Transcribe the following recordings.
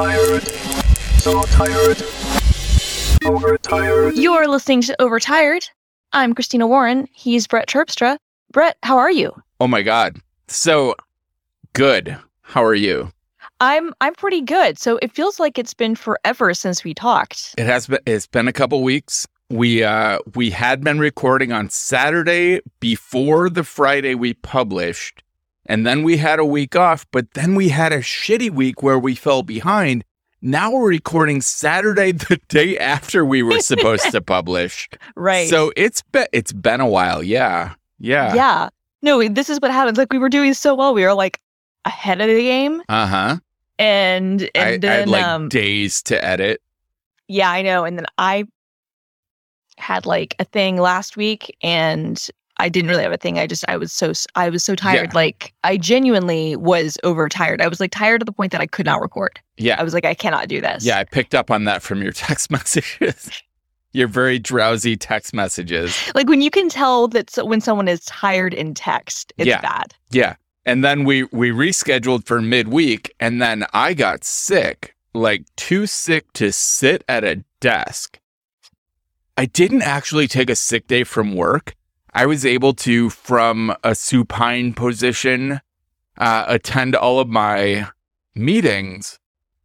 tired. So tired. Overtired. You're listening to Overtired. I'm Christina Warren. He's Brett Terpstra. Brett, how are you? Oh my God. So good. How are you? I'm I'm pretty good. So it feels like it's been forever since we talked. It has been it's been a couple weeks. We uh we had been recording on Saturday before the Friday we published. And then we had a week off, but then we had a shitty week where we fell behind. Now we're recording Saturday the day after we were supposed to publish. Right. So it's been it's been a while. Yeah. Yeah. yeah. No, this is what happens. Like we were doing so well. We were like ahead of the game. Uh-huh. And and I, I then had like um days to edit. yeah, I know. And then I had like a thing last week and I didn't really have a thing. I just I was so I was so tired. Yeah. Like I genuinely was overtired. I was like tired to the point that I could not record. Yeah. I was like I cannot do this. Yeah, I picked up on that from your text messages. your very drowsy text messages. Like when you can tell that so, when someone is tired in text, it's Yeah. bad. Yeah. And then we we rescheduled for midweek and then I got sick, like too sick to sit at a desk. I didn't actually take a sick day from work. I was able to from a supine position uh, attend all of my meetings.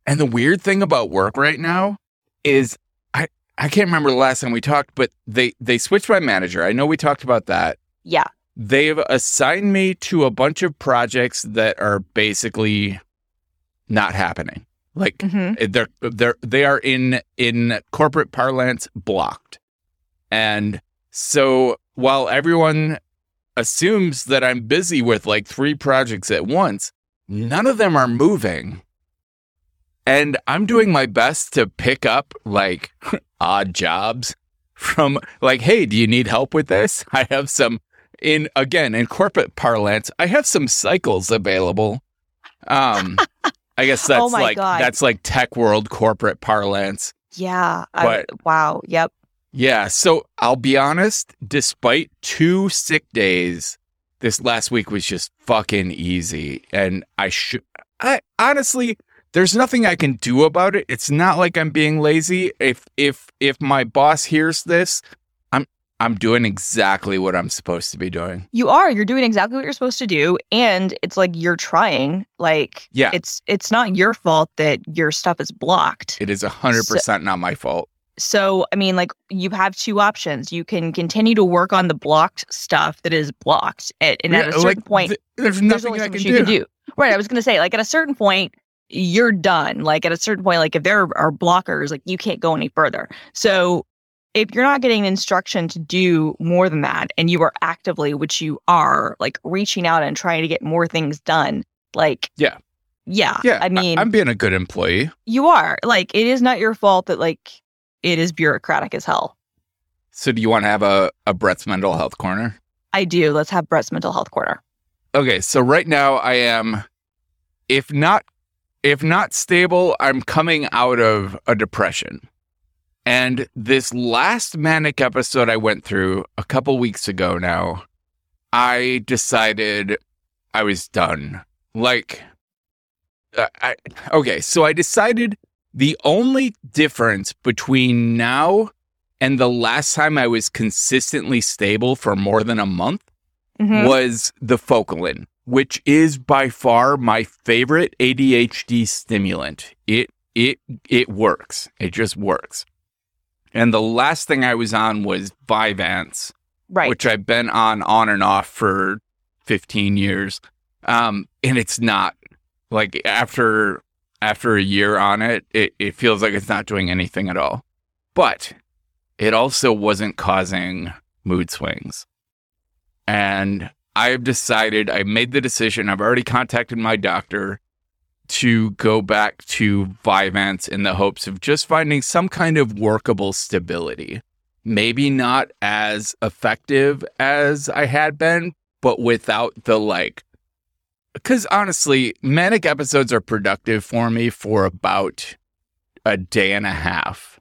And the weird thing about work right now is I I can't remember the last time we talked, but they they switched my manager. I know we talked about that Yeah. they've assigned me to a bunch of projects that are basically not happening. Like hmm they're they're they are in in corporate parlance blocked. And so while everyone assumes that I'm busy with like three projects at once, none of them are moving. And I'm doing my best to pick up like odd jobs from like, hey, do you need help with this? I have some in again in corporate parlance, I have some cycles available. Um I guess that's Oh like God. that's like tech world corporate parlance. Yeah. I, But- wow. Yep. Yeah, so I'll be honest, despite two sick days, this last week was just fucking easy and I should I honestly there's nothing I can do about it. It's not like I'm being lazy. If if if my boss hears this, I'm I'm doing exactly what I'm supposed to be doing. You are. You're doing exactly what you're supposed to do, and it's like you're trying. Like Yeah. it's it's not your fault that your stuff is blocked. It is 100% not my fault. So I mean, like you have two options. You can continue to work on the blocked stuff that is blocked, and, and at a certain like, point, th- there's there's nothing only I can do. you can do. Right. I was gonna say, like at a certain point, you're done. Like at a certain point, like if there are blockers, like you can't go any further. So if you're not getting instruction to do more than that, and you are actively, which you are, like reaching out and trying to get more things done, like Yeah. yeah, Yeah, I mean, I'm being a good employee. you are. Like it is not your fault that like it is bureaucratic as hell. So do you want to have a, a Brett's mental health corner? I do. Let's have Brett's mental health corner. Okay, so right now I am if not if not stable, I'm coming out of a depression. And this last manic episode I went through a couple weeks ago now, I decided I was done. Like uh, I okay, so I decided the only difference between now and the last time I was consistently stable for more than a month Mhm. was the Focalin, which is by far my favorite ADHD stimulant. It it it works. It just works. And the last thing I was on was Vyvanse, Right. which I've been on on and off for 15 years. Um, and it's not like after after a year on it, it, it feels like it's not doing anything at all. But it also wasn't causing mood swings. And I've decided, I made the decision, I've already contacted my doctor to go back to Vyvanse in the hopes of just finding some kind of workable stability. Maybe not as effective as I had been, but without the like. Because honestly, manic episodes are productive for me for about a day and a half.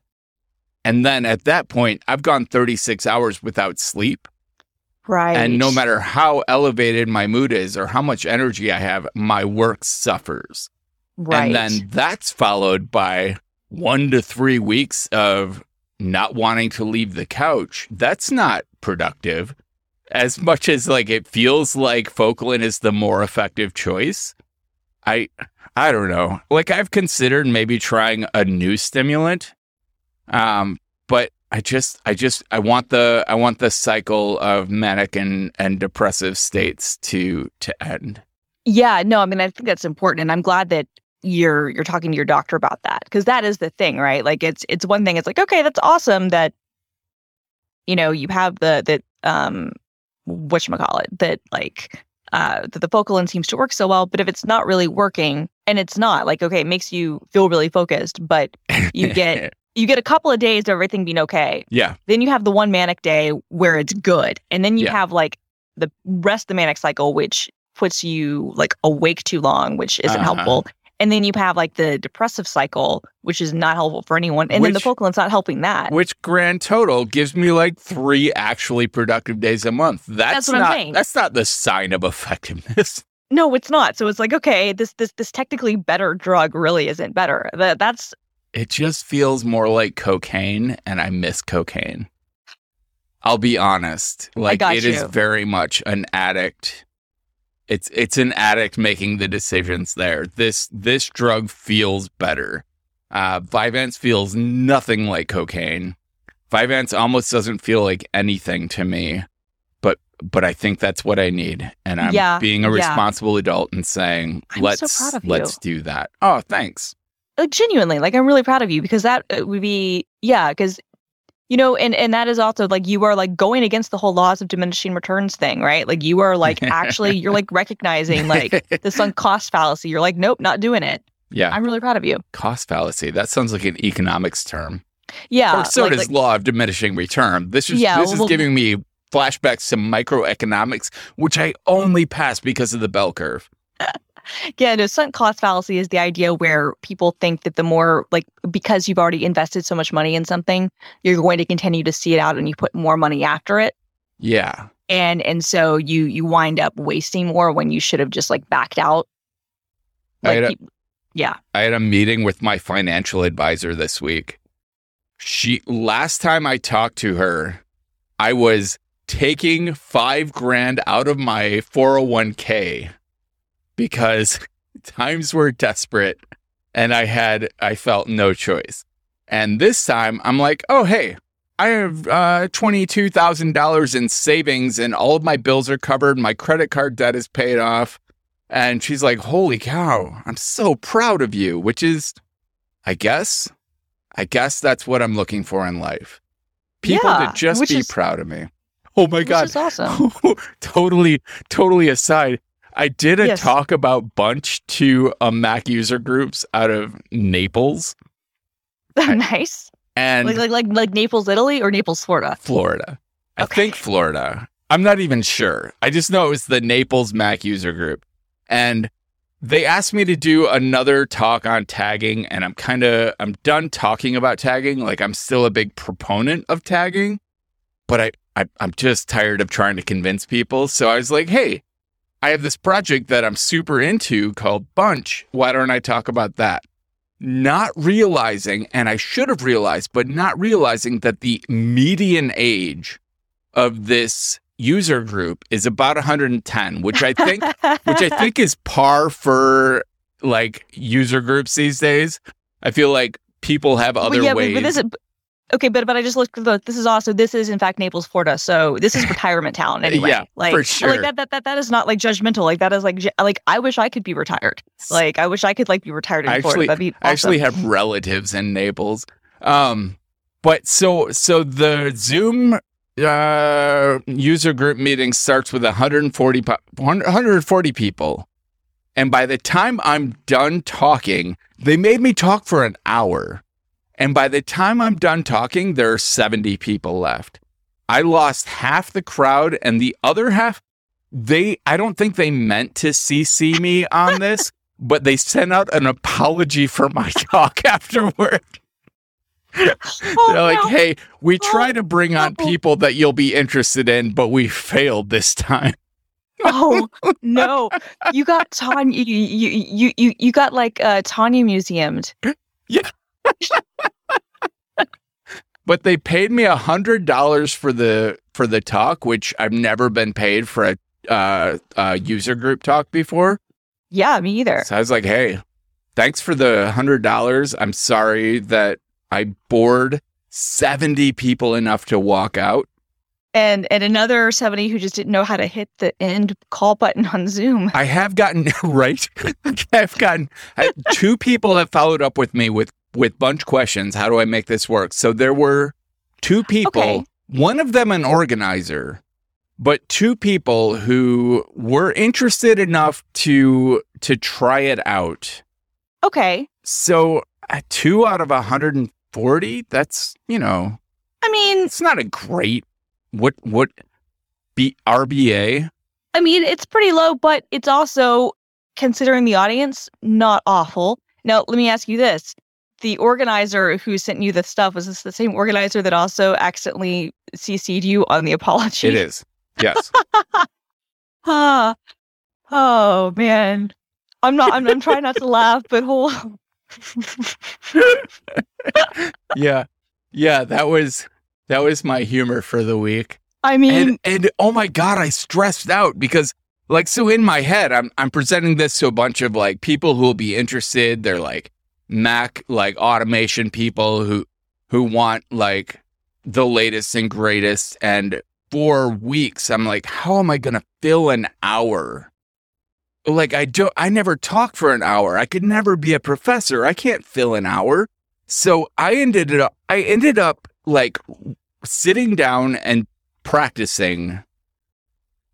And then at that point, I've gone 36 hours without sleep. right. And no matter how elevated my mood is or how much energy I have, my work suffers. Right. And then that's followed by one to three weeks of not wanting to leave the couch. That's not productive. As much as like it feels like Focalin is the more effective choice, I I don't know. Like I've considered maybe trying a new stimulant. Um, but I just I just I want the I want the cycle of manic and, and depressive states to to end. Yeah, no, I mean I think that's important and I'm glad that you're you're talking to your doctor about that because that is the thing, right? Like it's it's one thing it's like okay, that's awesome that you know, you have the that um whatchamacallit that like uh that the Focalin seems to work so well, but if it's not really working and it's not like okay, it makes you feel really focused, but you get you get a couple of days of everything being okay. yeah. Then you have the one manic day where it's good. And then you Yeah. have like the rest of the manic cycle, which puts you like awake too long, which isn't Uh-huh. helpful. And then you have like the depressive cycle, which is not helpful for anyone. And then the Which- Focalin's not helping that. Which grand total gives me like three actually productive days a month. That's, what I'm not saying. that's not the sign of effectiveness. no, it's not. So it's like, okay, this this this technically better drug really isn't better. That that's It just feels more like cocaine, and I miss cocaine. I'll be honest. Like it is you. very much an addict. It's it's an addict making the decisions there. This this drug feels better. Uh Vyvanse feels nothing like cocaine. Vyvanse almost doesn't feel like anything to me. But but I think that's what I need. And I'm Yeah, being a yeah. responsible adult and saying, I'm let's of let's do that. Oh, thanks. like genuinely like i'm really proud of you because that uh, would be yeah because you know and and that is also like you are like going against the whole laws of diminishing returns thing right like you are like actually you're like recognizing like the sunk cost fallacy you're like nope not doing it yeah. i'm really proud of you cost fallacy. That sounds like an economics term. yeah or so like, does like- law of diminishing return. This is Yeah, this is giving me flashbacks to microeconomics, which I only passed because of the bell curve. yeah no sunk cost fallacy is the idea where people think that the more like because you've already invested so much money in something you're going to continue to see it out and you put more money after it Yeah. and and so you you wind up wasting more when you should have just like backed out I like had a- peop- yeah I had a meeting with my financial advisor this week. She last time I talked to her, I was taking five grand out of my 401k because times were desperate and I had I felt no choice. And this time I'm like, oh hey, I have uh, twenty-two thousand dollars in savings, and all of my bills are covered. My credit card debt is paid off. And she's like, Holy cow, I'm so proud of you, which is, I guess, I guess that's what I'm looking for in life. People Yeah, to just be is- proud of me. Oh my which God. is awesome totally, totally aside. I did a Yes. talk about Bunch to a Mac user groups out of Naples nice and like, like like like naples italy or naples florida Florida. I Okay. think Florida. I'm not even sure. I just know it was the Naples Mac user group. And they asked me to do another talk on tagging and I'm kind of I'm done talking about tagging. Like I'm still a big proponent of tagging, but I, I I'm just tired of trying to convince people. So I was like, "Hey, I have this project that I'm super into called Bunch. Why don't I talk about that?" Not realizing, and I should have realized, but not realizing that the median age of this user group is about 110, which I think which I think is par for like user groups these days. I feel like people have other Well, yeah, ways. But, this is, okay, but but I just looked at the. This is also this is in fact Naples, Florida. So this is retirement town anyway. Yeah, like, for sure. Like that, that that that is not like judgmental. Like that is like like I wish I could be retired. Like I wish I could like be retired in I Florida. actually- That'd be awesome. I actually have relatives in Naples. Um, but so so the Zoom uh, user group meeting starts with 140 po- 140 people, and by the time I'm done talking, they made me talk for an hour, and by the time I'm done talking, there are 70 people left. I lost half the crowd, and the other half, they I don't think they meant to CC me on this but they sent out an apology for my talk afterward. Oh, They're like, no. hey, we Oh, try to bring on people that you'll be interested in, but we failed this time. oh no, you got Tanya. You you you you, got like uh, Tanya museumed. But they paid me a hundred dollars for the for the talk, which I've never been paid for a uh, uh, user group talk before. Yeah, me either. So I was like, "Hey, thanks for the hundred dollars. I'm sorry that I bored seventy people enough to walk out." And and another seventy who just didn't know how to hit the end call button on Zoom. I have gotten right. I've gotten I, two people have followed up with me with with bunch questions. How do I make this work? So there were two people. Okay. One of them an organizer, but two people who were interested enough to to try it out. Okay, So uh, two out of 140. That's you know, I mean, it's not a great what what B RBA. I mean, it's pretty low, but it's also considering the audience not awful. Now, let me ask you this: the organizer who sent you the stuff was this the same organizer that also accidentally CC'd you on the apology? It is yes. Ah, oh man, I'm not. I'm, I'm trying not to laugh, but hold. yeah yeah that was that was my humor for the week I mean, and and oh my god i stressed out because like so in my head i'm i'm presenting this to a bunch of like people who will be interested they're like mac like automation people who who want like the latest and greatest and for weeks i'm like how am i going to fill an hour? Like i don't i never talk for an hour. I could never be a professor. I can't fill an hour. So i ended up i ended up like sitting down and practicing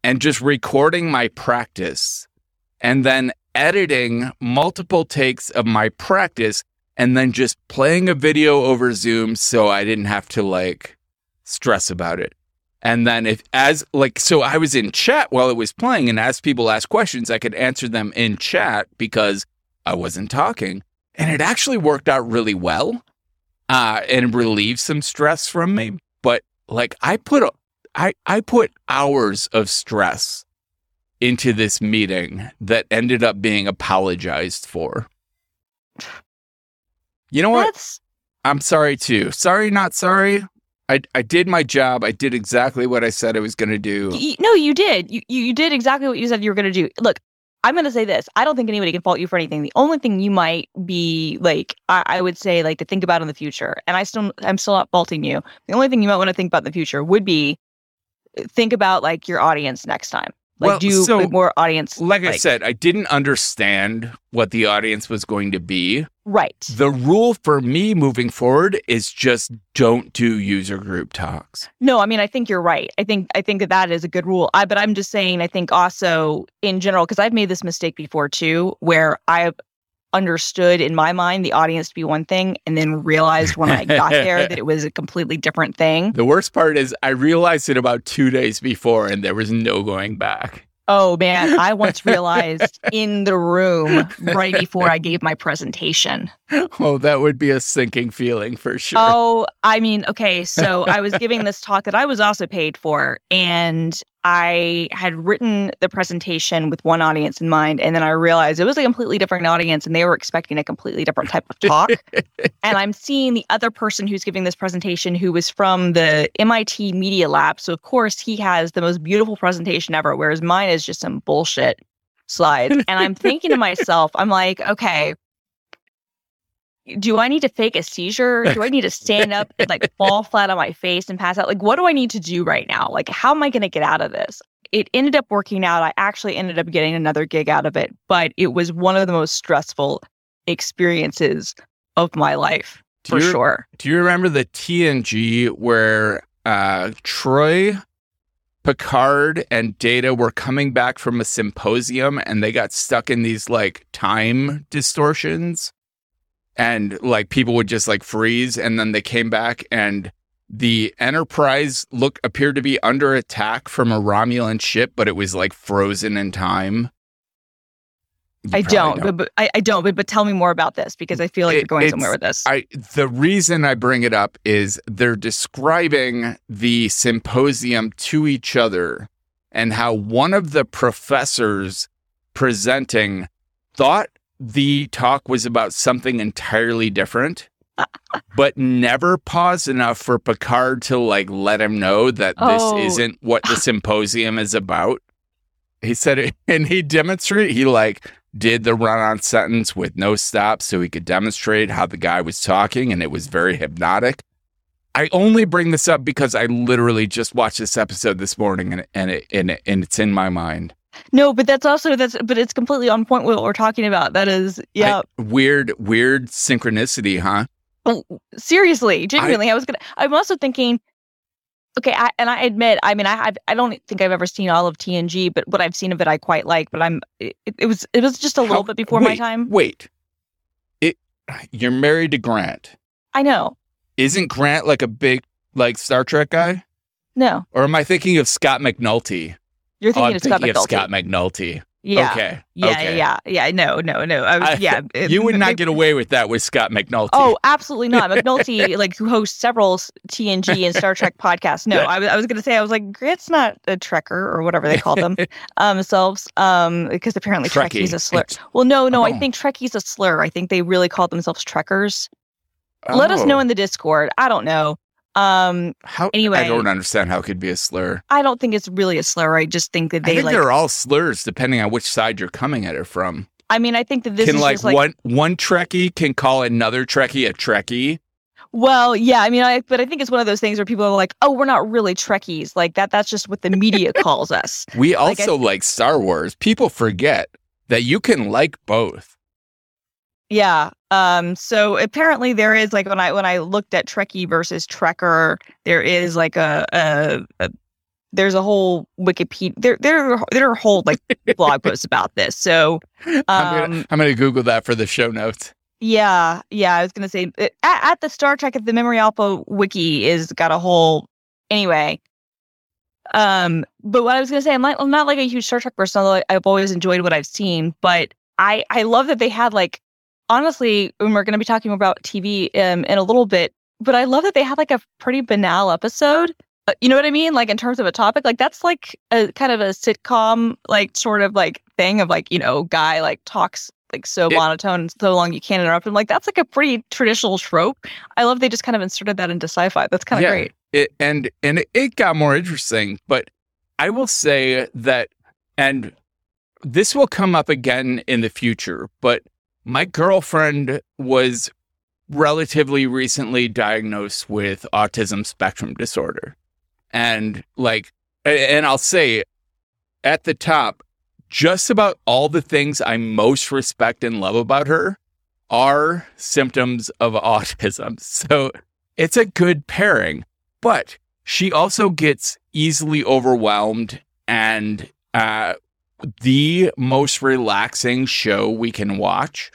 and just recording my practice. And then editing multiple takes of my practice and then just playing a video over Zoom so I didn't have to like stress about it. And then if as like so I was in chat while it was playing and as people asked questions I could answer them in chat because I wasn't talking and it actually worked out really well. Uh and relieved some stress from me, but like I put I, I put hours of stress into this meeting that ended up being apologized for. You know what? that's I'm sorry too. Sorry, not sorry. I, I did my job. I did exactly what I said I was going to do. no, you did. You you you did exactly what you said you were going to do. Look, I'm going to say this. I don't think anybody can fault you for anything. The only thing you might be like, I, I would say, like to think about in the future, and I still, I'm still not faulting you. The only thing you might want to think about in the future would be uh, think about like your audience next time. Like Well, do so, like, more audience. Like I said, I didn't understand what the audience was going to be. right. The rule for me moving forward is just don't do user group talks. No, I mean, I think you're right. I think I think that that is a good rule. I, but I'm just saying, I think also in general, because I've made this mistake before too, where I've understood in my mind the audience to be one thing, and then realized when I got there that it was a completely different thing. The worst part is I realized it about two days before and there was no going back. Oh man, I once realized in the room right before I gave my presentation. Oh, that would be a sinking feeling for sure. Oh, I mean, okay, so I was giving this talk that I was also paid for, and I had written the presentation with one audience in mind, and then I realized it was a completely different audience, and they were expecting a completely different type of talk. and I'm seeing the other person who's giving this presentation who was from the MIT Media Lab. So, of course, he has the most beautiful presentation ever, whereas mine is just some bullshit slides. And I'm thinking to myself, I'm like, okay, do I need to fake a seizure? Do I need to stand up and like fall flat on my face and pass out? Like, what do I need to do right now? Like, how am I going to get out of this? It ended up working out. I actually ended up getting another gig out of it, but it was one of the most stressful experiences of my life Do for you- sure. Do you remember the TNG where uh, Troi, Picard, and Data were coming back from a symposium and they got stuck in these like time distortions? And like people would just like freeze and then they came back and the Enterprise look appeared to be under attack from a Romulan ship, but it was like frozen in time. You I probably don't, but, but I, I don't. But but tell me more about this because I feel like It- you're going somewhere with this. I the reason I bring it up is they're describing the symposium to each other and how one of the professors presenting thought the talk was about something entirely different, but never paused enough for Picard to like let him know that Oh. this isn't what the symposium is about. He said it, and he demonstrated. He like did the run-on sentence with no stops, so he could demonstrate how the guy was talking, and it was very hypnotic. I only bring this up because I literally just watched this episode this morning, and and it, and, it, and it's in my mind. No, but that's also that's but it's completely on point with what we're talking about. That is, yeah. I- weird, weird synchronicity, huh? Oh, seriously, genuinely, I, was gonna. I'm also thinking. Okay, I, and I admit, I mean, I I've, I don't think I've ever seen all of TNG, but what I've seen of it, I quite like. But I'm, it, it was it was just a little How- bit before my time. Wait, it. You're married to Grant. I know. Isn't Grant like a big like Star Trek guy? No, Or am I thinking of Scott McNulty? You're Oh, thinking I'm of Scott thinking McNulty. of Scott McNulty. yeah, Okay. yeah, okay. yeah, yeah. No, no, no. I was, I- yeah, it- You would not get away with that with Scott McNulty. Oh, absolutely not. McNulty, like who hosts several TNG and Star Trek podcasts. No, I was I was gonna say I was like Grant's not a Trekker or whatever they call them um, themselves, um, because apparently Trekkie. Trekkie's a slur. Well, no, no, I Oh. think Trekkie's a slur. I think they really call themselves Trekkers. Let us Oh. know in the Discord. I don't know. Um, How? Anyway, I don't understand how it could be a slur. I don't think it's really a slur. I just think that I they think like. they're all slurs depending on which side you're coming at it from. I mean, I think that this can is like, like. one one Trekkie can call another Trekkie a Trekkie. Well, yeah, I mean, I but I think it's one of those things where people are like, "Oh, we're not really Trekkies." Like that. That's just what the media calls us. We Like, I- also like Star Wars. People forget that you can like both. Yeah. Um. So apparently there is like when I when I looked at Trekkie versus Trekker, there is like a a, a there's a whole Wikipedia there there are- there are whole like blog posts about this. So I'm, um gonna, I'm gonna Google that for the show notes. yeah yeah I was gonna say uh, at, at the Star Trek at the Memory Alpha wiki is got a whole anyway. Um, but what I was gonna say, I'm not, I'm not like a huge Star Trek person. Although I've always enjoyed what I've seen, but I I love that they had like honestly, when we're gonna be talking about TV um in a little bit, but I love that they had like a pretty banal episode. Uh, You know what I mean? Like in terms of a topic, like that's like a kind of a sitcom like sort of like thing of like you know guy like talks like so It- monotone and so long you can't interrupt him. Like that's like a pretty traditional trope. I love they just kind of inserted that into sci-fi. That's kind of Yeah. great. it and and it got more interesting but i will say that and this will come up again in the future but my girlfriend was relatively recently diagnosed with autism spectrum disorder. And like and i'll say at the top just about all the things i most respect and love about her are symptoms of autism. So it's a good pairing. But she also gets easily overwhelmed and uh, the most relaxing show we can watch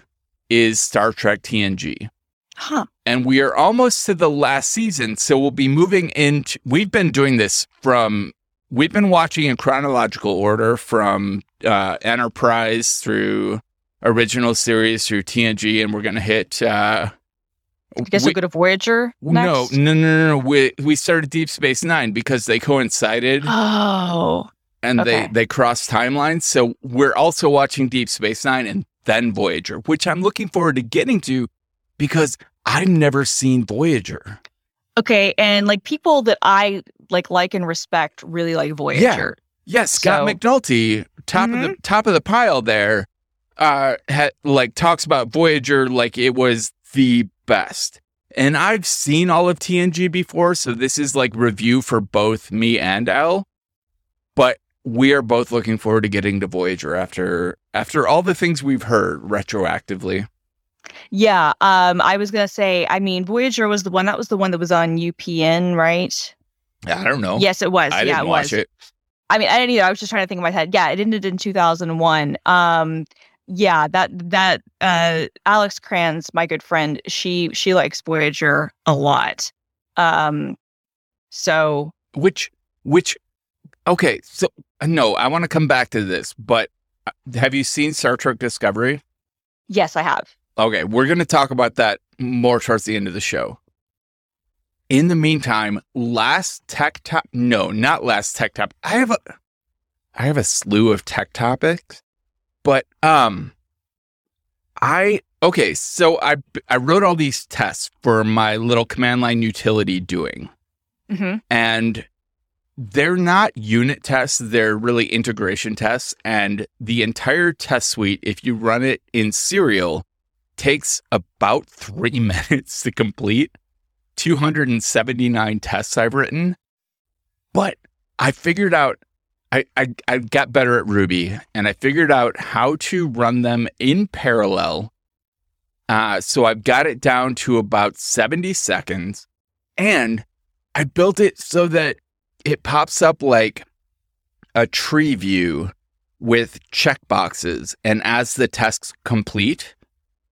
is Star Trek TNG. Huh. And we are almost to the last season, so we'll be moving into we've been doing this from we've been watching in chronological order from uh, Enterprise through original series through TNG and we're going to hit uh I guess we- we'll go to Voyager. no, no, no, no, no. We we started Deep Space Nine because they coincided Oh, and okay. they they crossed timelines. So we're also watching Deep Space Nine and then Voyager, which I'm looking forward to getting to because I've never seen Voyager. okay. And like people that I like, like and respect, really like Voyager. Yeah, Yes, Scott So- McNulty, top of the top of the pile there, uh, had, like talks about Voyager like it was the best. And I've seen all of TNG before, so this is like review for both me and Al. But we are both looking forward to getting to Voyager after after all the things we've heard retroactively. Yeah. Um, I was gonna say. I mean, Voyager was the one that was the one that was on UPN, right? I don't know. Yes, it was. I yeah, didn't it watch was. it. I mean, I didn't either. I was just trying to think in my head. Yeah, it ended in 2001. Um, yeah, that that uh, Alex Cranz, my good friend, she she likes Voyager a lot. Um, so Which which okay, so no, I want to come back to this, but uh, have you seen Star Trek Discovery? yes, I have. Okay, we're going to talk about that more towards the end of the show. In the meantime, last tech top, no, not last tech top. I have a, I have a slew of tech topics, but um, I okay. So I I wrote all these tests for my little command line utility doing, hmm and they're not unit tests. They're really integration tests, and the entire test suite, if you run it in serial, takes about three minutes to complete. 279 tests I've written, but I figured out I, I, I got better at Ruby and I figured out how to run them in parallel. Uh, so I've got it down to about 70 seconds and I built it so that it pops up like a tree view with checkboxes. And as the tests complete,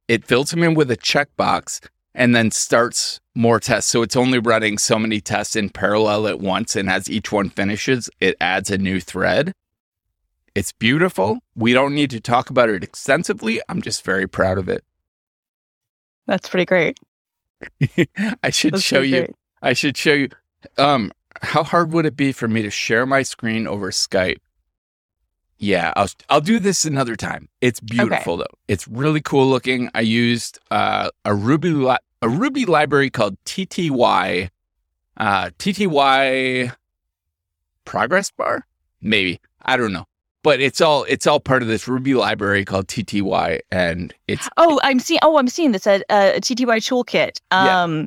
it fills them in with a checkbox and then starts more tests. So it's only running so many tests in parallel at once. And as each one finishes, it adds a new thread. It's beautiful. We don't need to talk about it extensively. I'm just very proud of it. That's pretty great. I should That's show you. great. I should show you. Um, how hard would it be for me to share my screen over Skype? Yeah, I'll I'll do this another time. It's beautiful though. It's really cool looking. I used uh, a Ruby li- a Ruby library called TTY, uh, TTY Progress Bar, maybe I don't know, but it's all it's all part of this Ruby library called TTY, and it's Oh, I'm seeing. Oh, I'm seeing this at uh, TTY Toolkit. Yeah.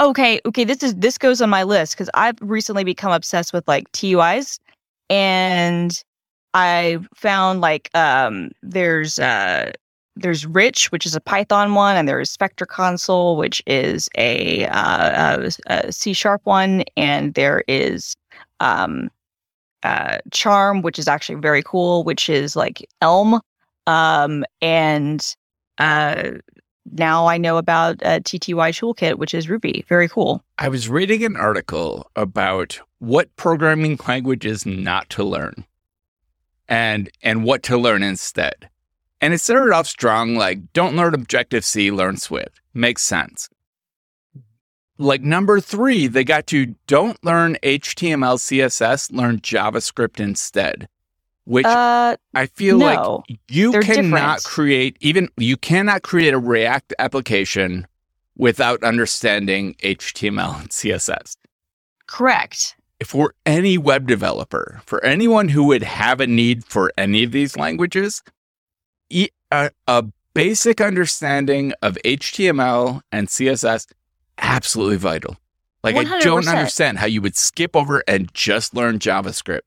Okay, okay. This is this goes on my list because I've recently become obsessed with like TUIs, and I found like um, there's uh, there's Rich, which is a Python one, and there's Spectre Console, which is a, uh, a, a C sharp one, and there is um, uh, Charm, which is actually very cool, which is like Elm, um, and uh, now I know about uh, TTY Toolkit, which is Ruby. Very cool. I was reading an article about what programming languages not to learn and and what to learn instead. And it started off strong like don't learn Objective C, learn Swift. Makes sense. Like number 3, they got to don't learn HTML CSS, learn JavaScript instead. Which Uh, I feel no, like you they're cannot different. create even you cannot create a React application without understanding HTML and CSS. correct. For any web developer, for anyone who would have a need for any of these languages, e- a, a basic understanding of HTML and CSS absolutely vital. Like I don't understand how you would skip over and just learn JavaScript.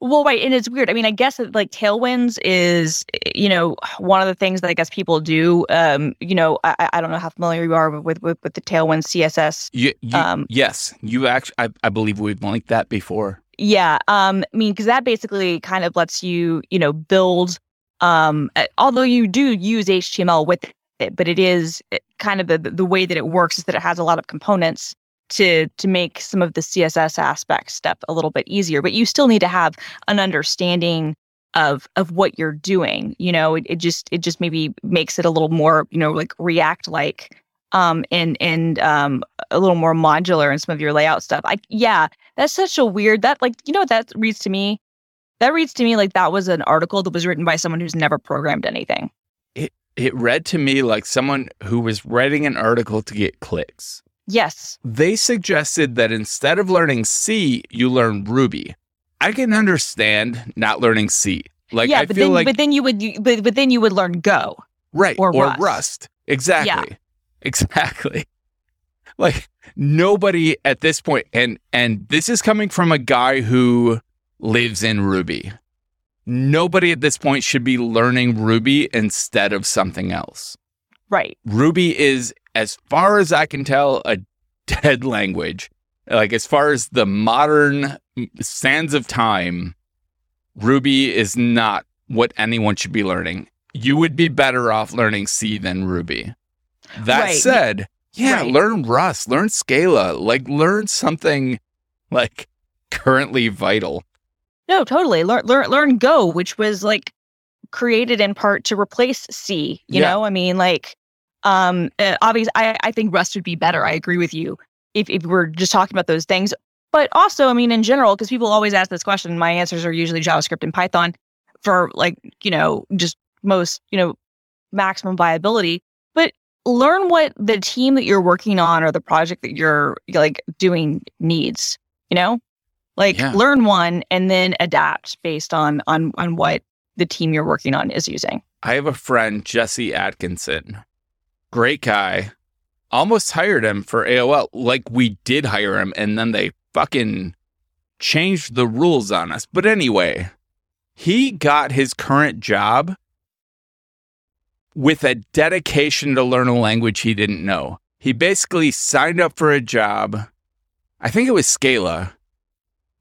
Well, right, and it's weird. I mean, I guess that, like Tailwinds is, you know, one of the things that I guess people do. Um, you know, I, I- don't know how familiar you are with with, with the Tailwind CSS. You, you, Um, yes, you actually. I, I believe we've linked that before. Yeah, um, I mean, because that basically kind of lets you, you know, build. Um, although you do use HTML with it, but it is uh, kind of the the way that it works is that it has a lot of components to to make some of the CSS aspect step a little bit easier. But you still need to have an understanding of of what you're doing. You know, it, it just it just maybe makes it a little more, you know, like React like. Um, and and um, a little more modular in some of your layout stuff. I yeah, that's such a weird that like you know what that reads to me? That reads to me like that was an article that was written by someone who's never programmed anything. It read to me like someone who was writing an article to get clicks. Yes. They suggested that instead of learning C, you learn Ruby. I can understand not learning C. Like yeah, I but feel then like but then you would but but then you would learn Go. right or or Rust. Rust. Exactly. Exactly. Like nobody at this point and and this is coming from a guy who lives in Ruby. Nobody at this point should be learning Ruby instead of something else. Right. Ruby is, as far as I can tell, a dead language. Like, as far as the modern sands of time, Ruby is not what anyone should be learning. You would be better off learning C than Ruby. That Right. said, yeah, Right. learn Rust, learn Scala, like, learn something like currently vital. No, totally. Learn learn learn Go, which was like created in part to replace C. You Yeah. know, I mean, like, um, uh, obviously, I I think Rust would be better. I agree with you if if we're just talking about those things. but also, I mean, in general, because people always ask this question, my answers are usually JavaScript and Python for like, you know, just most, you know, maximum viability. But learn what the team that you're working on or the project that you're like doing needs, you know? Like Yeah. learn one and then adapt based on on on what the team you're working on is using. I have a friend, Jesse Atkinson. Great guy. Almost hired him for AOL. Like we did hire him, and then they fucking changed the rules on us. But anyway, he got his current job with a dedication to learn a language he didn't know. He basically signed up for a job. I think it was Scala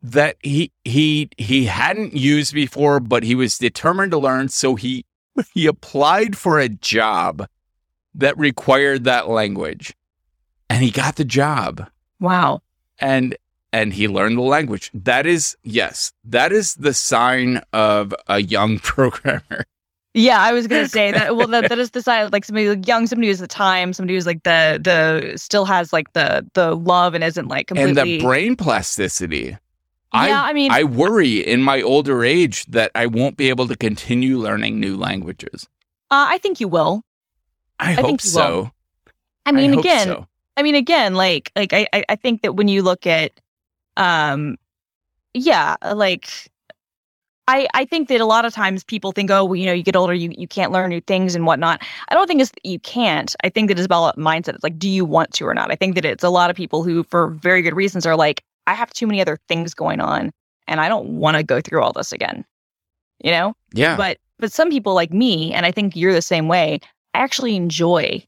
that he he he hadn't used before, but he was determined to learn. So he he applied for a job that required that language, and he got the job. Wow. And and he learned the language. That is yes, that is the sign of a young programmer. Yeah, I was gonna say that. Well, that, that is the side like somebody like young, somebody who's the time, somebody who's like the the still has like the the love and isn't like and completely. the brain plasticity. yeah, I, mean, I worry in my older age that I won't be able to continue learning new languages. uh, I think you will. I, think hope so. will. I mean, hope again, so. I mean, again, like like I I I think that when you look at, um, yeah, like. I, I think that a lot of times people think, oh, well, you know, you get older, you, you can't learn new things and whatnot. I don't think it's that you can't. I think that it's about mindset. It's like, do you want to or not? I think that it's a lot of people who, for very good reasons, are like, I have too many other things going on and I don't want to go through all this again. You know? Yeah. But but some people like me, and I think you're the same way, I actually enjoy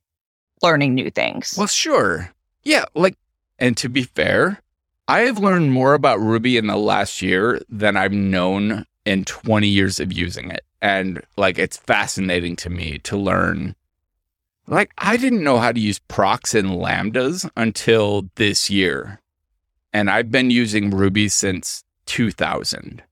learning new things. Well, sure. Yeah, like, and to be fair, I have learned more about Ruby in the last year than I've known in 20 years of using it. And like, it's fascinating to me to learn. Like, I didn't know how to use procs and lambdas until this year. And I've been using Ruby since 2000.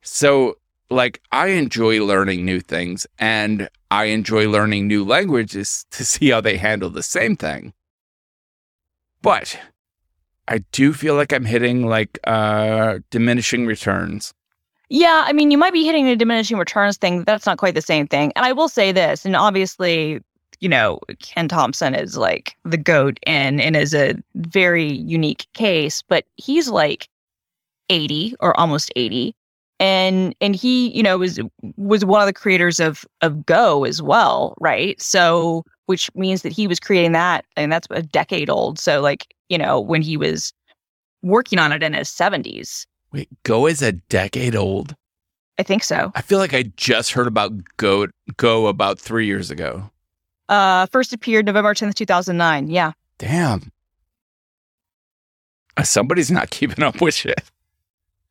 So, like, I enjoy learning new things and I enjoy learning new languages to see how they handle the same thing. But I do feel like I'm hitting like uh diminishing returns. Yeah, I mean, you might be hitting a diminishing returns thing. That's not quite the same thing. And I will say this, and obviously, you know, Ken Thompson is like the goat and and is a very unique case, but he's like 80 or almost 80. And and he, you know, was was one of the creators of of Go as well, right? So which means that he was creating that and that's a decade old. So like, you know, when he was working on it in his 70s. Wait, Go is a decade old. I think so. I feel like I just heard about Go Go about three years ago. Uh, first appeared November 10th, 2009. Yeah. Damn. Uh, Somebody's not keeping up with shit.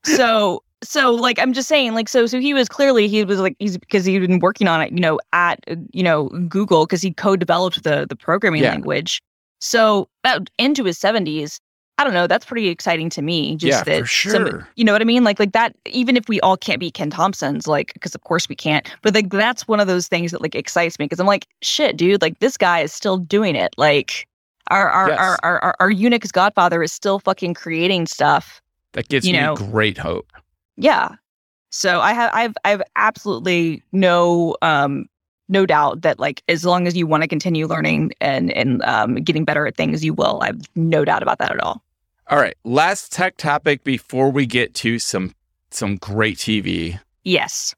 So, so like, I'm just saying, like, so, so he was clearly, he was like, he's because he'd been working on it, you know, at, uh, you know, Google because he co-developed the, the programming Yeah. language. So that into his 70s, I don't know. That's pretty exciting to me. Just Yeah, that for some- sure. you know what I mean? Like, like that, even if we all can't be Ken Thompson's, like, because of course we can't, but like, that's one of those things that like excites me because I'm like, shit, dude, like this guy is still doing it. Like, our, our, Yes. our, our, our, our Unix godfather is still fucking creating stuff. That gives You me know. great hope. Yeah. So I have, I've, I've absolutely no, um, no doubt that like as long as you want to continue learning and and um, getting better at things, you will. I have no doubt about that at all. All right, last tech topic before we get to some some great TV. Yes.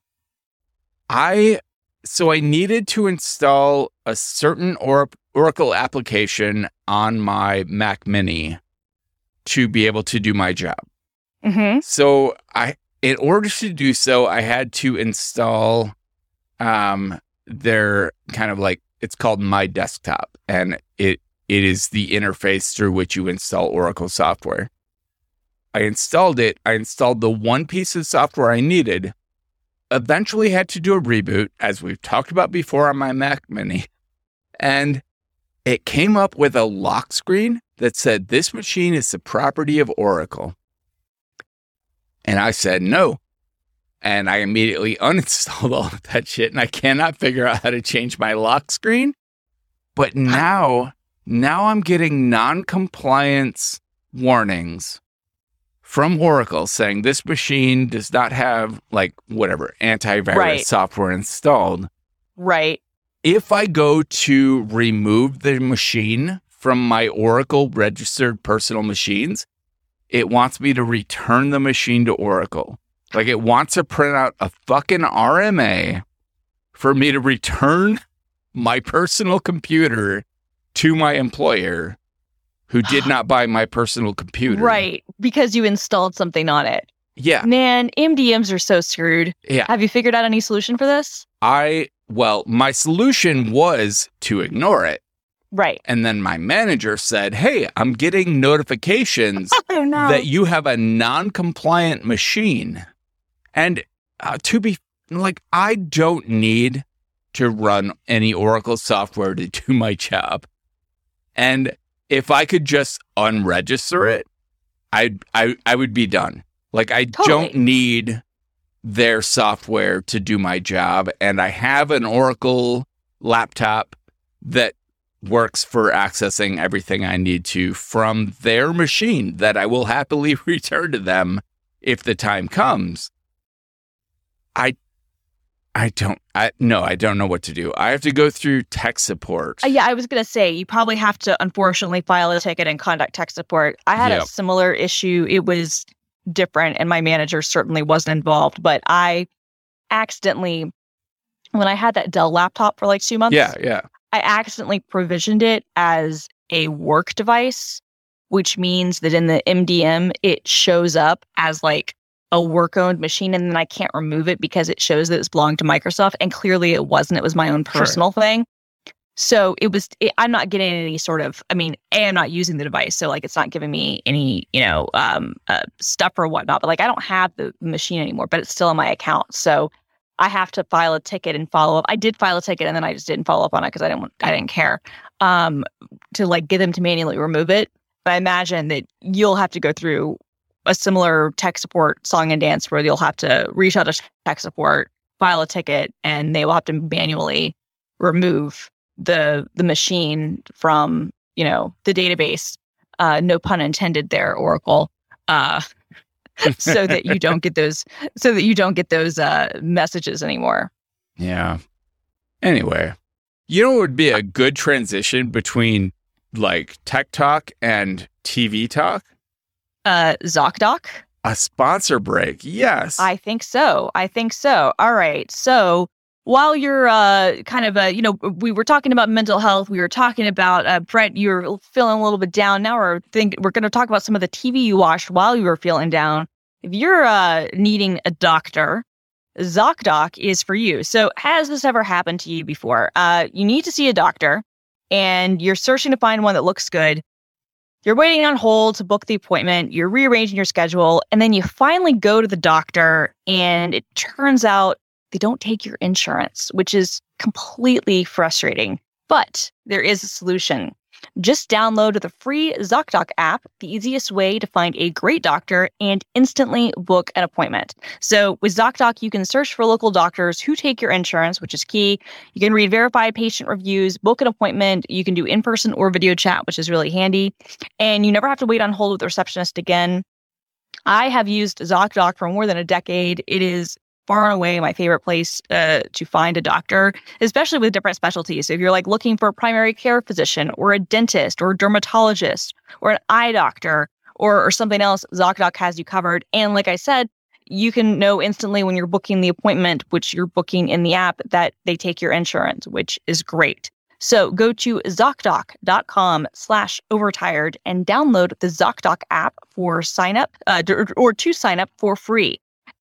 I so I needed to install a certain or- Oracle application on my Mac Mini to be able to do my job. Mm-hmm. So I in order to do so, I had to install um their kind of like it's called My Desktop and it it is the interface through which you install Oracle software. I installed it. I installed the one piece of software I needed. Eventually had to do a reboot as we've talked about before on my Mac Mini. And it came up with a lock screen that said this machine is the property of Oracle. And I said no. And I immediately uninstalled all of that shit. And I cannot figure out how to change my lock screen. But now, now I'm getting non compliance warnings from Oracle saying this machine does not have like whatever antivirus Right. software installed. Right. If I go to remove the machine from my Oracle registered personal machines, it wants me to return the machine to Oracle. Like it wants to print out a fucking RMA for me to return my personal computer to my employer who did not buy my personal computer. Right. Because you installed something on it. Yeah. Man, MDMs are so screwed. Yeah. Have you figured out any solution for this? I, well, my solution was to ignore it. Right. And then my manager said, Hey, I'm getting notifications Oh no. that you have a non compliant machine. And uh, to be like, I don't need to run any Oracle software to do my job. And if I could just unregister it, I I I would be done. Like I Totally. don't need their software to do my job and I have an Oracle laptop that works for accessing everything I need to from their machine that I will happily return to them if the time comes. I I don't I no, I don't know what to do. I have to go through tech support. Uh, yeah, I was going to say you probably have to unfortunately file a ticket and contact tech support. I had Yep. a similar issue. It was different and my manager certainly wasn't involved, but I accidentally when I had that Dell laptop for like 2 months, Yeah, yeah. I accidentally provisioned it as a work device, which means that in the MDM it shows up as like a work owned machine and then I can't remove it because it shows that it's belonged to Microsoft and clearly it wasn't it was my own Sure. personal thing. So it was it, I'm not getting any sort of I mean, A I'm not using the device so like it's not giving me any, you know, um uh, stuff or whatnot, but like I don't have the machine anymore, but it's still in my account. So I have to file a ticket and follow up. I did file a ticket and then I just didn't follow up on it because I didn't I didn't care um, to like get them to manually remove it. But I imagine that you'll have to go through a similar tech support song and dance where you'll have to reach out to tech support, file a ticket, and they will have to manually remove the the machine from you know the database. Uh, no pun intended there, Oracle. Uh, so that you don't get those so that you don't get those uh messages anymore. Yeah. Anyway, you know what would be a good transition between like tech talk and TV talk? Uh ZocDoc? A sponsor break. Yes. I think so. I think so. All right. So while you're uh kind of uh you know we were talking about mental health, we were talking about uh Brett, you're feeling a little bit down. Now we're think we're going to talk about some of the TV you watched while you were feeling down. If you're uh needing a doctor, ZocDoc is for you. So has this ever happened to you before? Uh you need to see a doctor and you're searching to find one that looks good. You're waiting on hold to book the appointment, you're rearranging your schedule, and then you finally go to the doctor, and it turns out they don't take your insurance, which is completely frustrating. But there is a solution. Just download the free ZocDoc app, the easiest way to find a great doctor and instantly book an appointment. So with ZocDoc, you can search for local doctors who take your insurance, which is key. You can read verified patient reviews, book an appointment. You can do in person or video chat, which is really handy. And you never have to wait on hold with the receptionist again. I have used ZocDoc for more than a decade. It is far and away my favorite place uh, to find a doctor, especially with different specialties. So if you're like looking for a primary care physician or a dentist or a dermatologist or an eye doctor or, or something else, ZocDoc has you covered. And like I said, you can know instantly when you're booking the appointment, which you're booking in the app, that they take your insurance, which is great. So go to ZocDoc.com slash overtired and download the ZocDoc app for sign up uh, or to sign up for free.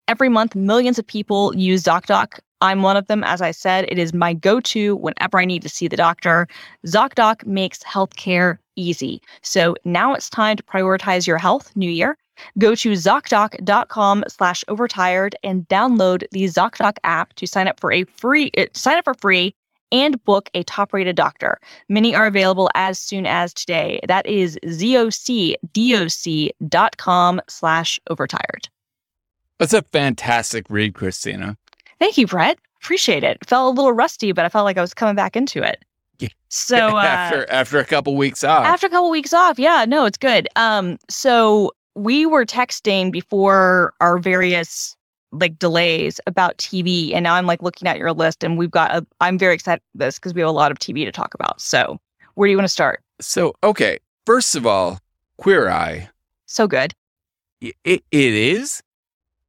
Every month, millions of people use ZocDoc. I'm one of them. As I said, it is my go to whenever I need to see the doctor. ZocDoc makes healthcare easy. So now it's time to prioritize your health, new year. Go to ZocDoc.com slash overtired and download the ZocDoc app to sign up for a free, uh, sign up for free and book a top rated doctor. Many are available as soon as today. That is zocdoc.com slash overtired. That's a fantastic read, Christina. Thank you, Brett. Appreciate it. Felt a little rusty, but I felt like I was coming back into it. Yeah. So uh, after after a couple weeks off. after a couple weeks off, yeah, no, it's good. Um, so we were texting before our various like delays about TV, and now I'm like looking at your list, and we've got. A, I'm very excited for this because we have a lot of TV to talk about. So, where do you want to start? So, okay, first of all, Queer Eye. So good. It, it is.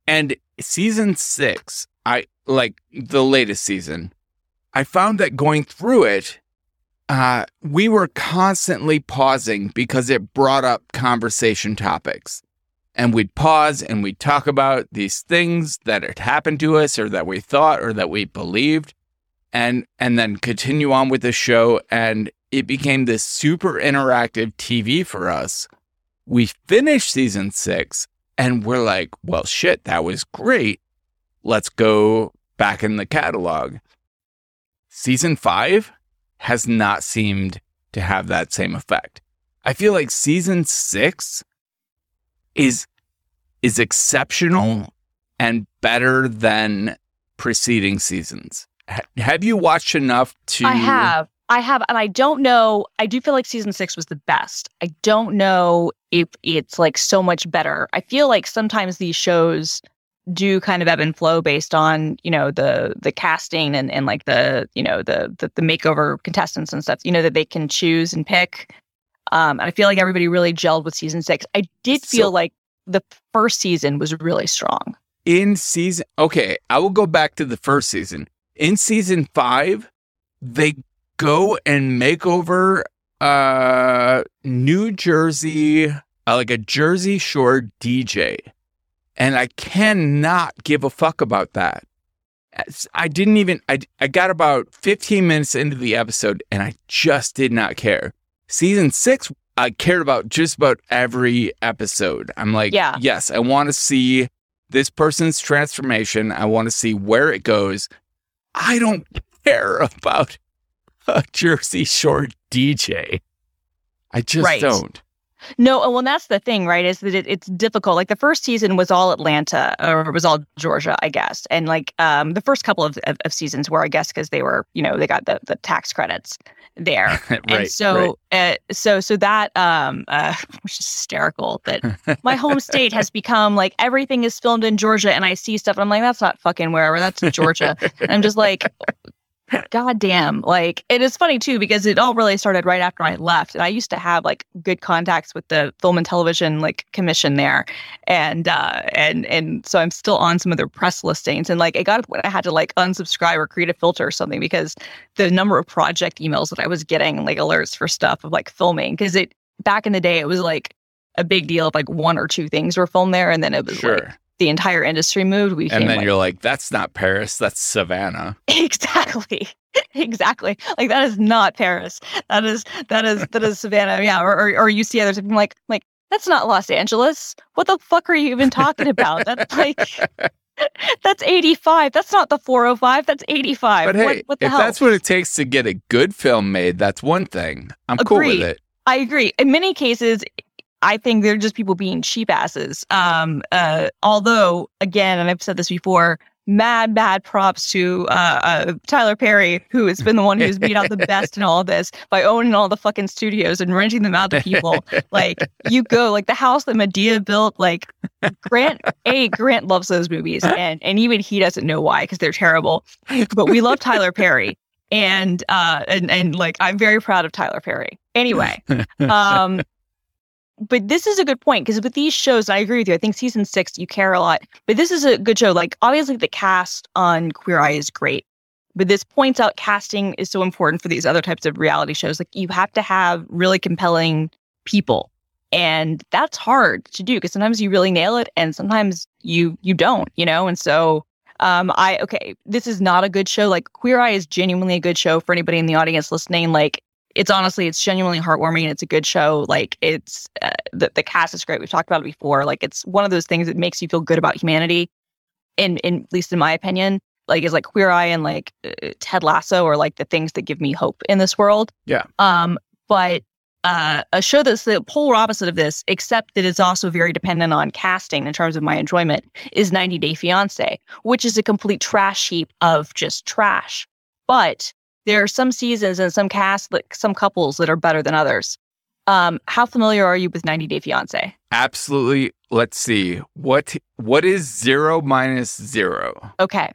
And season six, I like the latest season, I found that going through it, uh, we were constantly pausing because it brought up conversation topics. And we'd pause and we'd talk about these things that had happened to us or that we thought or that we believed and and then continue on with the show and it became this super interactive TV for us. We finished season 6 and we're like, well shit, that was great. Let's go back in the catalog. Season 5 has not seemed to have that same effect. I feel like season 6 is is exceptional and better than preceding seasons. Ha- have you watched enough to I have. I have, and I don't know. I do feel like season six was the best. I don't know if it's like so much better. I feel like sometimes these shows do kind of ebb and flow based on you know the the casting and and like the you know the the, the makeover contestants and stuff. You know that they can choose and pick. Um, and I feel like everybody really gelled with season six. I did feel So- like the first season was really strong. in season okay i will go back to the first season in season five they go and make over uh new jersey uh, like a jersey shore dj and i cannot give a fuck about that i didn't even I, I got about 15 minutes into the episode and i just did not care season six i cared about just about every episode i'm like Yeah. yes i want to see this person's transformation. I want to see where it goes. I don't care about a Jersey Shore DJ. I just Right. don't. No, well, that's the thing, right? Is that it, it's difficult. Like the first season was all Atlanta, or it was all Georgia, I guess, and like um, the first couple of, of, of seasons were, I guess, because they were, you know, they got the the tax credits there, right. and so, uh, so, so that, um, uh, which is hysterical that my home state has become like everything is filmed in Georgia, and I see stuff, and I'm like, that's not fucking wherever, that's Georgia. and I'm just like, God damn. Like, it is funny too, because it all really started right after I left. And I used to have like good contacts with the film and television like commission there. And, uh, and, and so I'm still on some of their press listings. And like, it got I had to like unsubscribe or create a filter or something because the number of project emails that I was getting, like alerts for stuff of like filming, because it, back in the day, it was like, a big deal if like one or two things were filmed there, and then it was sure. like the entire industry moved. We and then like, you're like, that's not Paris, that's Savannah. Exactly. Exactly. Like that is not Paris. That is that is that is Savannah. Yeah. Or or, or you see others being like like that's not Los Angeles. What the fuck are you even talking about? That's like that's 85. That's not the 405. That's 85. But hey, what the if hell? that's what it takes to get a good film made, that's one thing. I'm cool with it. I agree. In many cases, I think they're just people being cheap asses. Um, uh, although, again, and I've said this before, mad, mad props to uh, uh, Tyler Perry, who has been the one who's beat out the best in all of this by owning all the fucking studios and renting them out to people. like, you go, like the house that Madea built, like, Grant, A, Grant loves those movies, and, and even he doesn't know why because they're terrible. But we love Tyler Perry. And uh and and like I'm very proud of Tyler Perry. Anyway, um but this is a good point because with these shows i agree with you i think season six you care a lot but this is a good show like obviously the cast on queer eye is great but this points out casting is so important for these other types of reality shows like you have to have really compelling people and that's hard to do because sometimes you really nail it and sometimes you you don't you know and so um i okay this is not a good show like queer eye is genuinely a good show for anybody in the audience listening like it's honestly it's genuinely heartwarming and it's a good show. Like it's uh, the, the cast is great. We've talked about it before. Like it's one of those things that makes you feel good about humanity in in at least in my opinion. Like is like queer eye and like uh, ted lasso are like the things that give me hope in this world. Yeah. um but uh, a show that's the polar opposite of this, except that it's also very dependent on casting in terms of my enjoyment, is 90 Day Fiance, which is a complete trash heap of just trash. But there are some seasons and some casts, like some couples that are better than others. Um, how familiar are you with 90 Day Fiance? Absolutely. Let's see. What what is zero minus zero? Okay.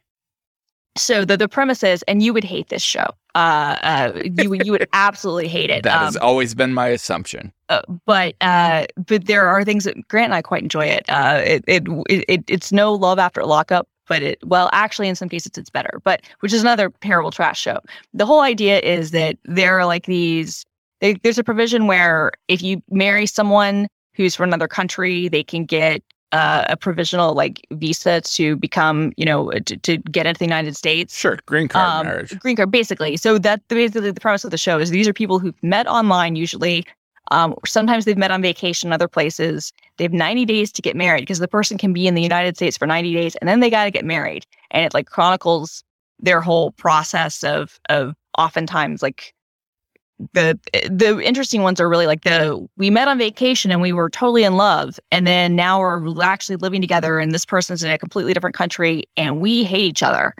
So the the premise is, and you would hate this show. Uh, uh you would- you would absolutely hate it. That Um, has always been my assumption. uh, but uh, but there are things that Grant and I quite enjoy it. Uh, it, it it it's no love after lockup, but it well actually in some cases it's better. But which is another terrible trash show. The whole idea is that there are like these. They, there's a provision where if you marry someone who's from another country, they can get uh, a provisional like visa to become you know to, to get into the United States Sure, green card um, marriage. green card basically so that basically the premise of the show is these are people who've met online usually um, sometimes they've met on vacation in other places. They have 90 days to get married because the person can be in the united states for 90 days and then they got to get married. And it like chronicles their whole process of of oftentimes like the the interesting ones are really like the we met on vacation and we were totally in love and then now we're actually living together and this person's in a completely different country and we hate each other.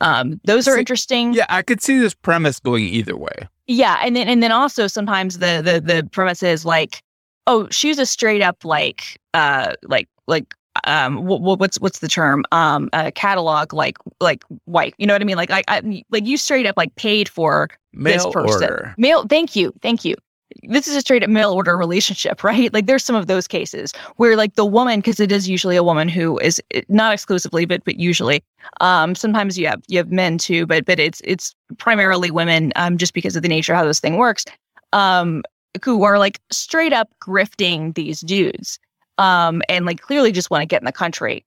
Um those are See, interesting. Yeah, I could see this premise going either way. Yeah, and then and then also sometimes the the the premise is like, oh, she's a straight up like uh like like um what, what's what's the term? Um uh, catalog like like wife you know what I mean? Like I, I like you straight up like paid for Mail this person. order. mail thank you thank you this is a straight up mail order relationship right? Like there's some of those cases where like the woman because it is usually a woman who is eh, not exclusively but but usually um sometimes you have you have men too but but it's it's primarily women um just because of the nature of how this thing works um who are like straight up grifting these dudes um and like clearly just want to get in the country.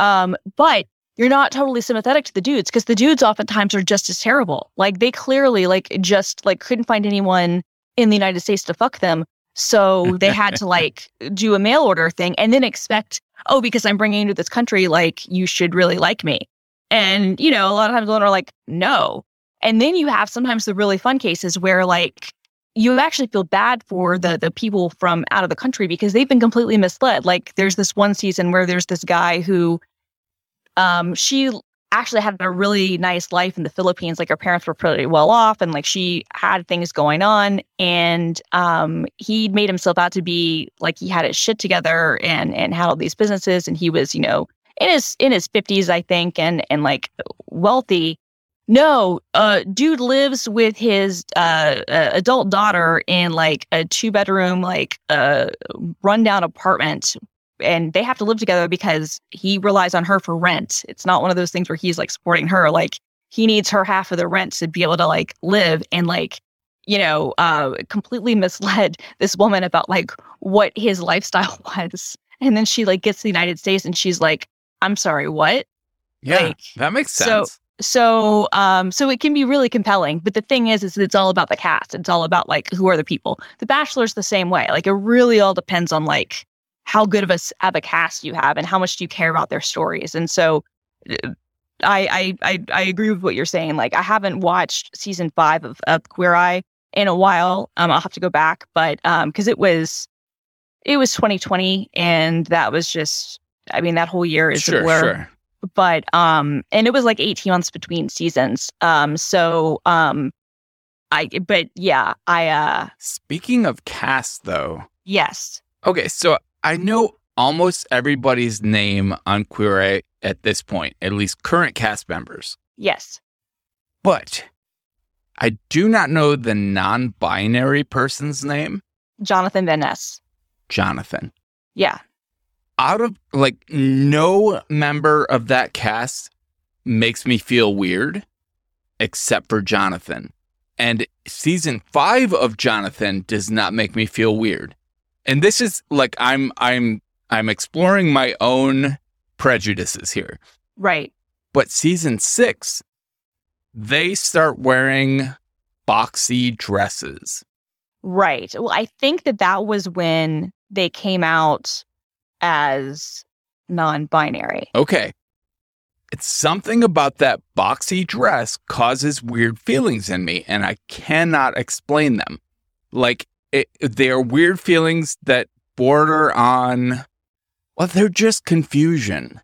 Um but you're not totally sympathetic to the dudes because the dudes oftentimes are just as terrible. Like they clearly like just like couldn't find anyone in the united states to fuck them. So they had to like do a mail order thing and then expect oh because i'm bringing you to this country like you should really like me. And you know a lot of times women are like no. And then you have sometimes the really fun cases where like you actually feel bad for the the people from out of the country because they've been completely misled. Like there's this one season where there's this guy who um she actually had a really nice life in the Philippines. Like her parents were pretty well off and like she had things going on and um he made himself out to be like he had his shit together and and had all these businesses and he was, you know, in his in his 50s I think and and like wealthy no, uh, dude lives with his uh, uh, adult daughter in like a two bedroom, like uh, rundown apartment, and they have to live together because he relies on her for rent. It's not one of those things where he's like supporting her. Like he needs her half of the rent to be able to like live and like you know uh, completely misled this woman about like what his lifestyle was, and then she like gets to the United States and she's like, "I'm sorry, what?" Yeah, Like, that makes sense. so- so um so it can be really compelling but the thing is is it's all about the cast it's all about like who are the people the bachelor's the same way like it really all depends on like how good of a of a cast you have and how much do you care about their stories. And so uh, I, I i i agree with what you're saying like i haven't watched season five of, of queer eye in a while um i'll have to go back but um because it was it was 2020 and that was just i mean that whole year is sure, blur. sure. but um and it was like 18 months between seasons um so um i but yeah i uh Speaking of cast, though, yes. Okay, so I know almost everybody's name on Queer Eye at this point, at least current cast members, yes but I do not know the non-binary person's name, jonathan van ness Jonathan. yeah out of like no member of that cast makes me feel weird except for Jonathan. And season 5 of Jonathan does not make me feel weird. And this is like I'm I'm I'm exploring my own prejudices here. right But season 6 they start wearing boxy dresses. right well i think that that was when they came out as non-binary Okay. It's something about that boxy dress causes weird feelings in me, and I cannot explain them. Like, it, they are weird feelings that border on, well, they're just confusion.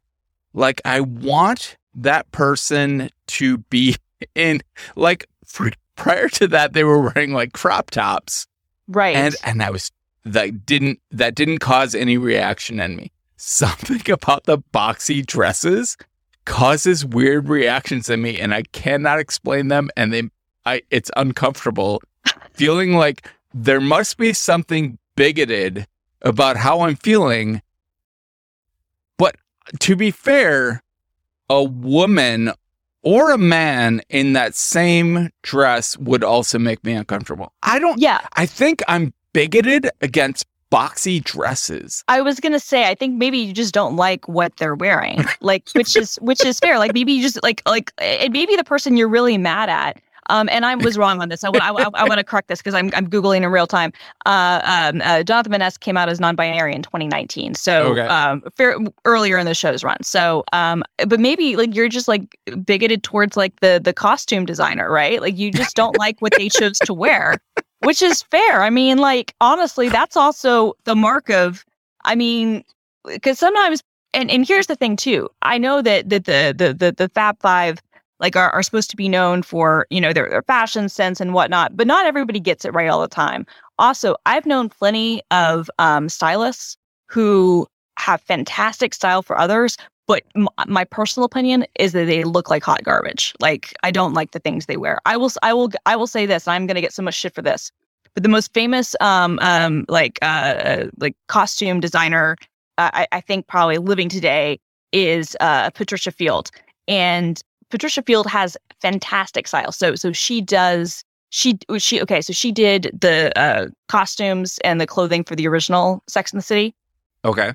Like, I want that person to be in, like, for, prior to that, they were wearing like crop tops Right. and and I was that didn't that didn't cause any reaction in me. Something about the boxy dresses causes weird reactions in me, and I cannot explain them. And they, I, it's uncomfortable, feeling like there must be something bigoted about how I'm feeling. But to be fair, a woman or a man in that same dress would also make me uncomfortable. I don't yeah. I think I'm bigoted against boxy dresses. I was gonna say, I think maybe you just don't like what they're wearing, like which is which is fair. Like maybe you just like like it maybe the person you're really mad at. Um, and I was wrong on this. I want I, I, want to correct this because I'm I'm googling in real time. Uh, um, uh, Jonathan Van Ness came out as non-binary in 2019, so Okay. um, fair, earlier in the show's run. So, um, but maybe like you're just like bigoted towards like the the costume designer, right? Like you just don't like what they chose to wear, which is fair. I mean, like honestly, that's also the mark of. I mean, because sometimes and and here's the thing too i know that that the the the, the fab five like are, are supposed to be known for you know their, their fashion sense and whatnot but not everybody gets it right all the time. Also i've known plenty of um, stylists who have fantastic style for others but m- my personal opinion is that they look like hot garbage. Like i don't like the things they wear. I will i will i will say this i'm going to get so much shit for this but the most famous um um like uh like costume designer uh, I, I think probably living today is uh, Patricia Field, and Patricia Field has fantastic style. So so she does she she okay so she did the uh, costumes and the clothing for the original Sex and the City, Okay.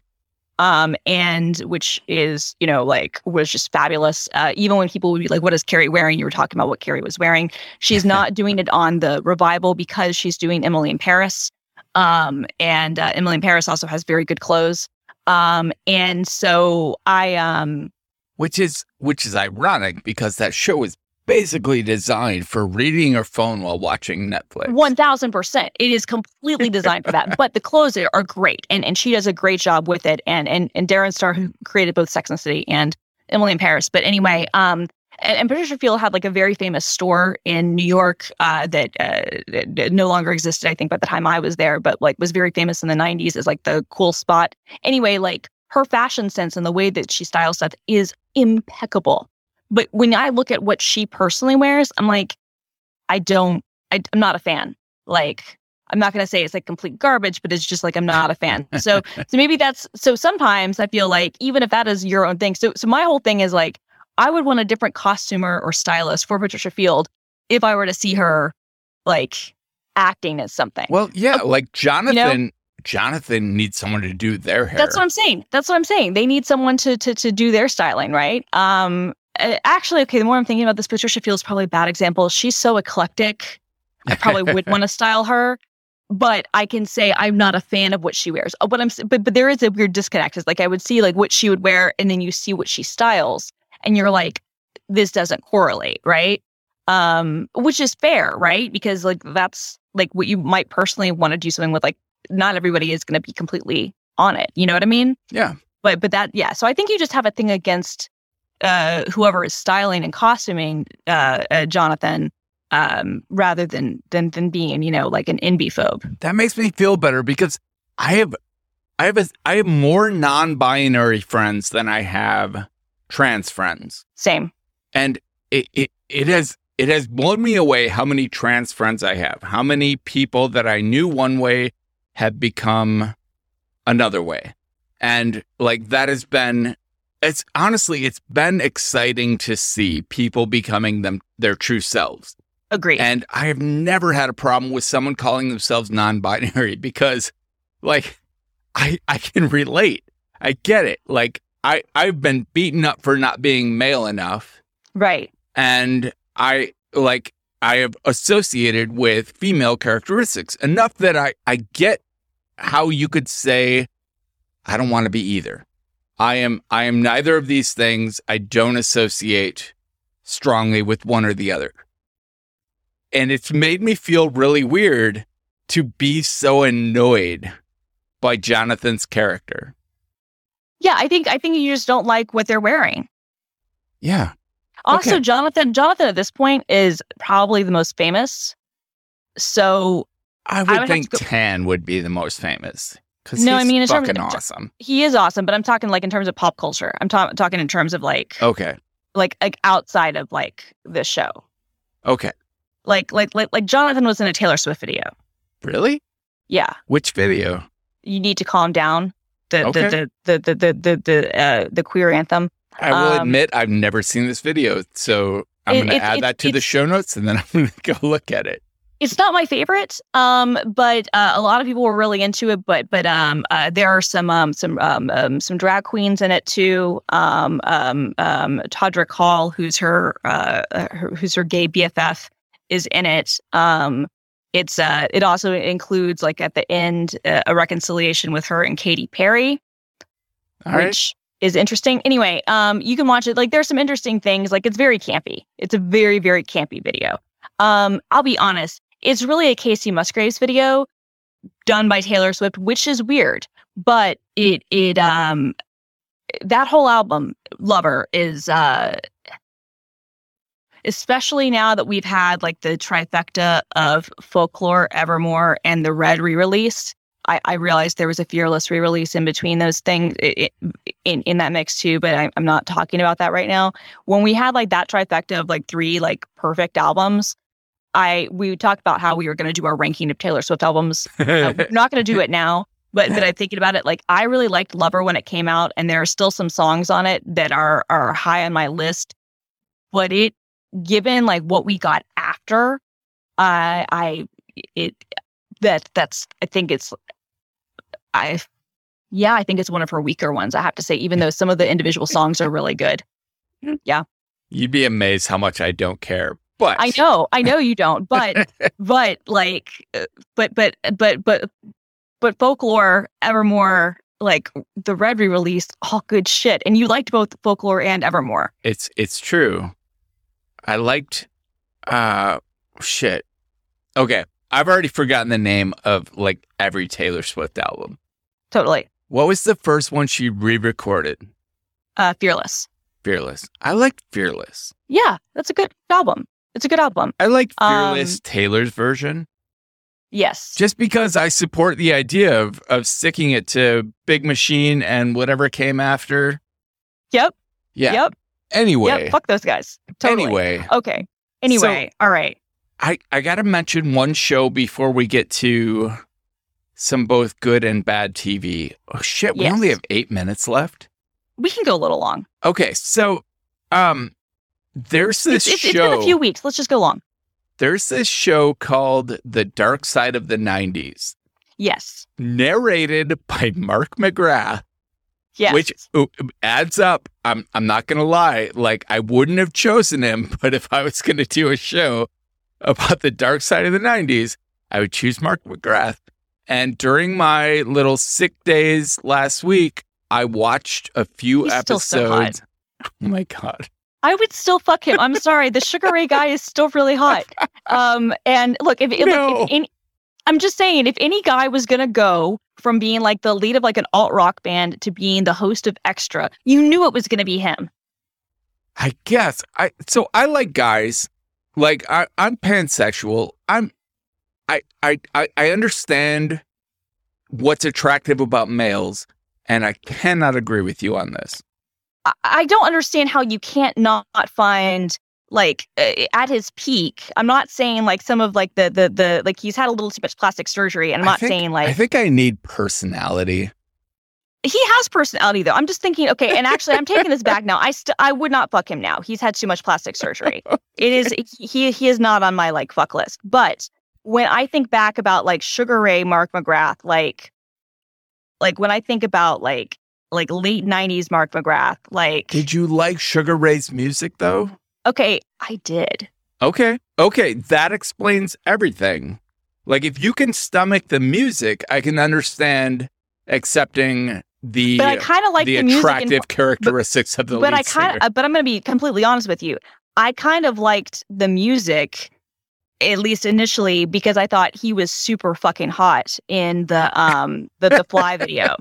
um, and which is you know like was just fabulous. Uh, even when people would be like, "What is Carrie wearing?" You were talking about what Carrie was wearing. She's not doing it on the revival because she's doing Emily in Paris, um, and uh, Emily in Paris also has very good clothes. Um, and so I um Which is which is ironic because that show is basically designed for reading your phone while watching Netflix. one thousand percent. It is completely designed for that. But the clothes are great, and and she does a great job with it. And and and Darren Star, who created both Sex and the City and Emily in Paris. But anyway, um, and, and Patricia Field had like a very famous store in New York uh, that, uh, that no longer existed. I think by the time I was there, but like was very famous in the '90s as like the cool spot. Anyway, like her fashion sense and the way that she styles stuff is impeccable. But when I look at what she personally wears, I'm like, I don't, I, I'm not a fan. Like, I'm not going to say it's like complete garbage, but it's just like I'm not a fan. So, so maybe that's so. Sometimes I feel like even if that is your own thing. So, so my whole thing is like I would want a different costumer or stylist for Patricia Field if I were to see her like acting as something. Well, yeah, oh, like Jonathan Jonathan needs someone to do their hair. That's what I'm saying. That's what I'm saying. They need someone to to to do their styling, right? Um, uh, actually, okay. The more I'm thinking about this, Patricia Field's probably a bad example. She's so eclectic. I probably would want to style her, but I can say I'm not a fan of what she wears. Uh, What I'm, but but there is a weird disconnect. Is like I would see like what she would wear, and then you see what she styles, and you're like, this doesn't correlate, right? Um, which is fair, right? Because like that's like what you might personally want to do something with. Like not everybody is going to be completely on it. You know what I mean? Yeah. But but that yeah. So I think you just have a thing against uh whoever is styling and costuming uh, uh Jonathan um rather than than than being you know like an NB phobe. That makes me feel better because I have I have a, I have more non-binary friends than I have trans friends. Same. And it, it it has it has blown me away how many trans friends I have. How many people that I knew one way have become another way. And like that has been it's honestly it's been exciting to see people becoming them their true selves. Agreed. And I have never had a problem with someone calling themselves non-binary because like I I can relate. I get it. Like I I've been beaten up for not being male enough right. and I like I have associated with female characteristics enough that I I get how you could say I don't want to be either. I am I am neither of these things. I don't associate strongly with one or the other. And it's made me feel really weird to be so annoyed by Jonathan's character. Yeah, I think I think you just don't like what they're wearing. Yeah. Also, Okay. Jonathan Jonathan at this point is probably the most famous. So I would, would think go- Tan would be the most famous because No, I mean, in terms fucking of- awesome. He is awesome, but I'm talking like in terms of pop culture. I'm ta- talking in terms of like Okay, like like outside of like this show. okay, Like like like like Jonathan was in a Taylor Swift video. really? Yeah, Which video? you need to calm down. The Okay. the, the the the the the uh, the queer anthem. I will Um, admit I've never seen this video, so I'm It- going to add that to the show notes, and then I'm going to go look at it. It's not my favorite, um, but uh, a lot of people were really into it. But but um, uh, there are some um, some um, um, some drag queens in it too. Um, um, um, Todrick Hall, who's her, uh, uh, her who's her gay BFF, is in it. Um, it's uh, it also includes like at the end uh, a reconciliation with her and Katy Perry. All right. which is interesting. Anyway, um, you can watch it. Like, there's some interesting things. Like, it's very campy. It's a very, very campy video. Um, I'll be honest. It's really a Kacey Musgraves video done by Taylor Swift, which is weird. But it it um that whole album, Lover, is uh especially now that we've had like the trifecta of folklore, Evermore, and the Red re-release. I, I realized there was a Fearless re-release in between those things in in that mix too, but I, I'm not talking about that right now. When we had like that trifecta of like three like perfect albums, I we talked about how we were going to do our ranking of Taylor Swift albums. Uh, we're not going to do it now, but but I'm thinking about it. Like I really liked Lover when it came out, and there are still some songs on it that are are high on my list. But it, given like what we got after, I I it that that's I think it's I yeah I think it's one of her weaker ones. I have to say, even though some of the individual songs are really good. Yeah, you'd be amazed how much I don't care. But I know, I know you don't, but but like, uh, but but but but but folklore, Evermore, like the Red re-release, all good shit, and you liked both folklore and Evermore. it's it's true. I liked uh shit. Okay. I've already forgotten the name of like every Taylor Swift album. Totally, What was the first one she re-recorded? uh, fearless. Fearless. I liked Fearless. Yeah, that's a good album. It's a good album. I like Um, Fearless Taylor's version Yes. just because I support the idea of of sticking it to Big Machine and whatever came after. Yep. Yeah. Yep. Anyway. Yep. Fuck those guys. Totally. Anyway, Okay. Anyway. all right. I I got to mention one show before we get to some both good and bad TV. Oh shit, we Yes. only have 8 minutes left. We can go a little long. Okay, so um there's this It's, it's, it's show been a few weeks. Let's just go long. there's this show called The Dark Side of the 90s Yes. narrated by Mark McGrath Yes. which adds up. I'm I'm not gonna lie. Like I wouldn't have chosen him, but if I was gonna do a show about the dark side of the '90s, I would choose Mark McGrath. And during my little sick days last week, I watched a few He's still so episodes. Oh my god! I would still fuck him. I'm sorry. The Sugar Ray guy is still really hot. Um, and look, if, if, No. look, if any, I'm just saying, if any guy was gonna go from being like the lead of like an alt rock band to being the host of Extra, you knew it was gonna be him. I guess I so I like guys. Like I, I'm pansexual. I'm I, I I I understand what's attractive about males, and I cannot agree with you on this. I, don't understand how you can't not find like uh, at his peak. I'm not saying like some of like the the the like he's had a little too much plastic surgery, and I'm not think- saying like I think I need personality. he has personality though. I'm just thinking, okay, and actually, I'm taking this back now. I st- I would not fuck him now. He's had too much plastic surgery. It is he he is not on my like fuck list. But when I think back about like Sugar Ray, Mark McGrath, like like when I think about like like late '90s Mark McGrath, like Did you like Sugar Ray's music though? okay, I did. Okay. Okay, that explains everything. Like if you can stomach the music, I can understand accepting the But I kind of like the the, music. in- attractive characteristics of the but I kind of, but I'm going to be completely honest with you. I kind of liked the music, at least initially, because I thought he was super fucking hot in the um the the Fly video.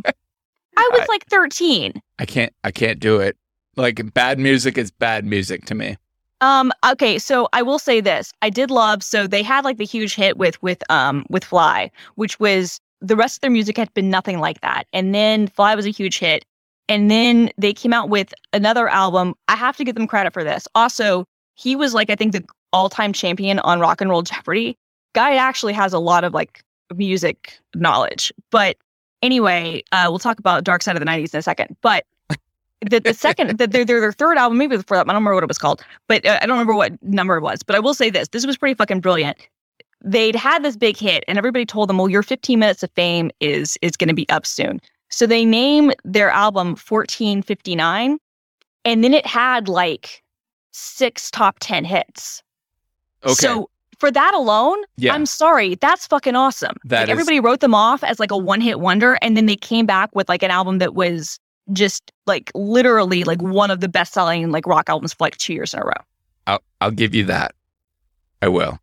I was I- like 13. I can't I can't do it. Like bad music is bad music to me. Um, okay, so I will say this. I did love so they had like the huge hit with with um with Fly, which was the rest of their music had been nothing like that. And then Fly was a huge hit. And then they came out with another album. I have to give them credit for this. Also, he was like I think the all-time champion on Rock and Roll Jeopardy. Guy actually has a lot of like music knowledge. But anyway, uh, we'll talk about Dark Side of the 90s in a second. But the, the second, the, their, their, their third album, maybe before that, I don't remember what it was called, but uh, I don't remember what number it was. But I will say this this was pretty fucking brilliant. They'd had this big hit, and everybody told them, well, your 15 minutes of fame is is going to be up soon. So they name their album 1459, and then it had like six top 10 hits. Okay. So for that alone, Yeah. I'm sorry, that's fucking awesome. That like is- everybody wrote them off as like a one hit wonder, and then they came back with like an album that was just like literally like one of the best selling like rock albums for like two years in a row. I'll, I'll give you that. I will.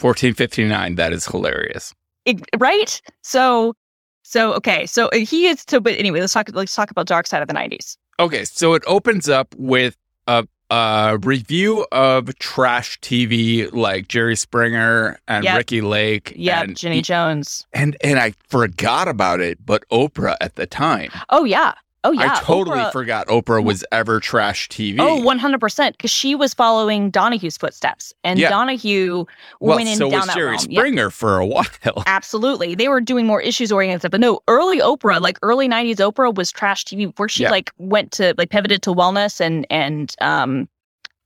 1459, that is hilarious. It- right? So, so okay, so uh, he is. So, but anyway, let's talk. Let's talk about Dark Side of the '90s. Okay, so it opens up with a, a review of trash TV like Jerry Springer and Yep. Ricki Lake. Yeah, Jenny Jones. and and I forgot about it, but Oprah at the time. Oh yeah. Oh yeah. I totally Oprah- forgot Oprah was ever trash TV. Oh, 100%. Because she was following Donahue's footsteps. And Yeah. Donahue well, went in so down was Jerry. Yeah. Springer for a while. Absolutely. They were doing more issues oriented stuff. But no, early Oprah, like early 90s Oprah was trash TV before she Yeah. like went to like pivoted to wellness and and um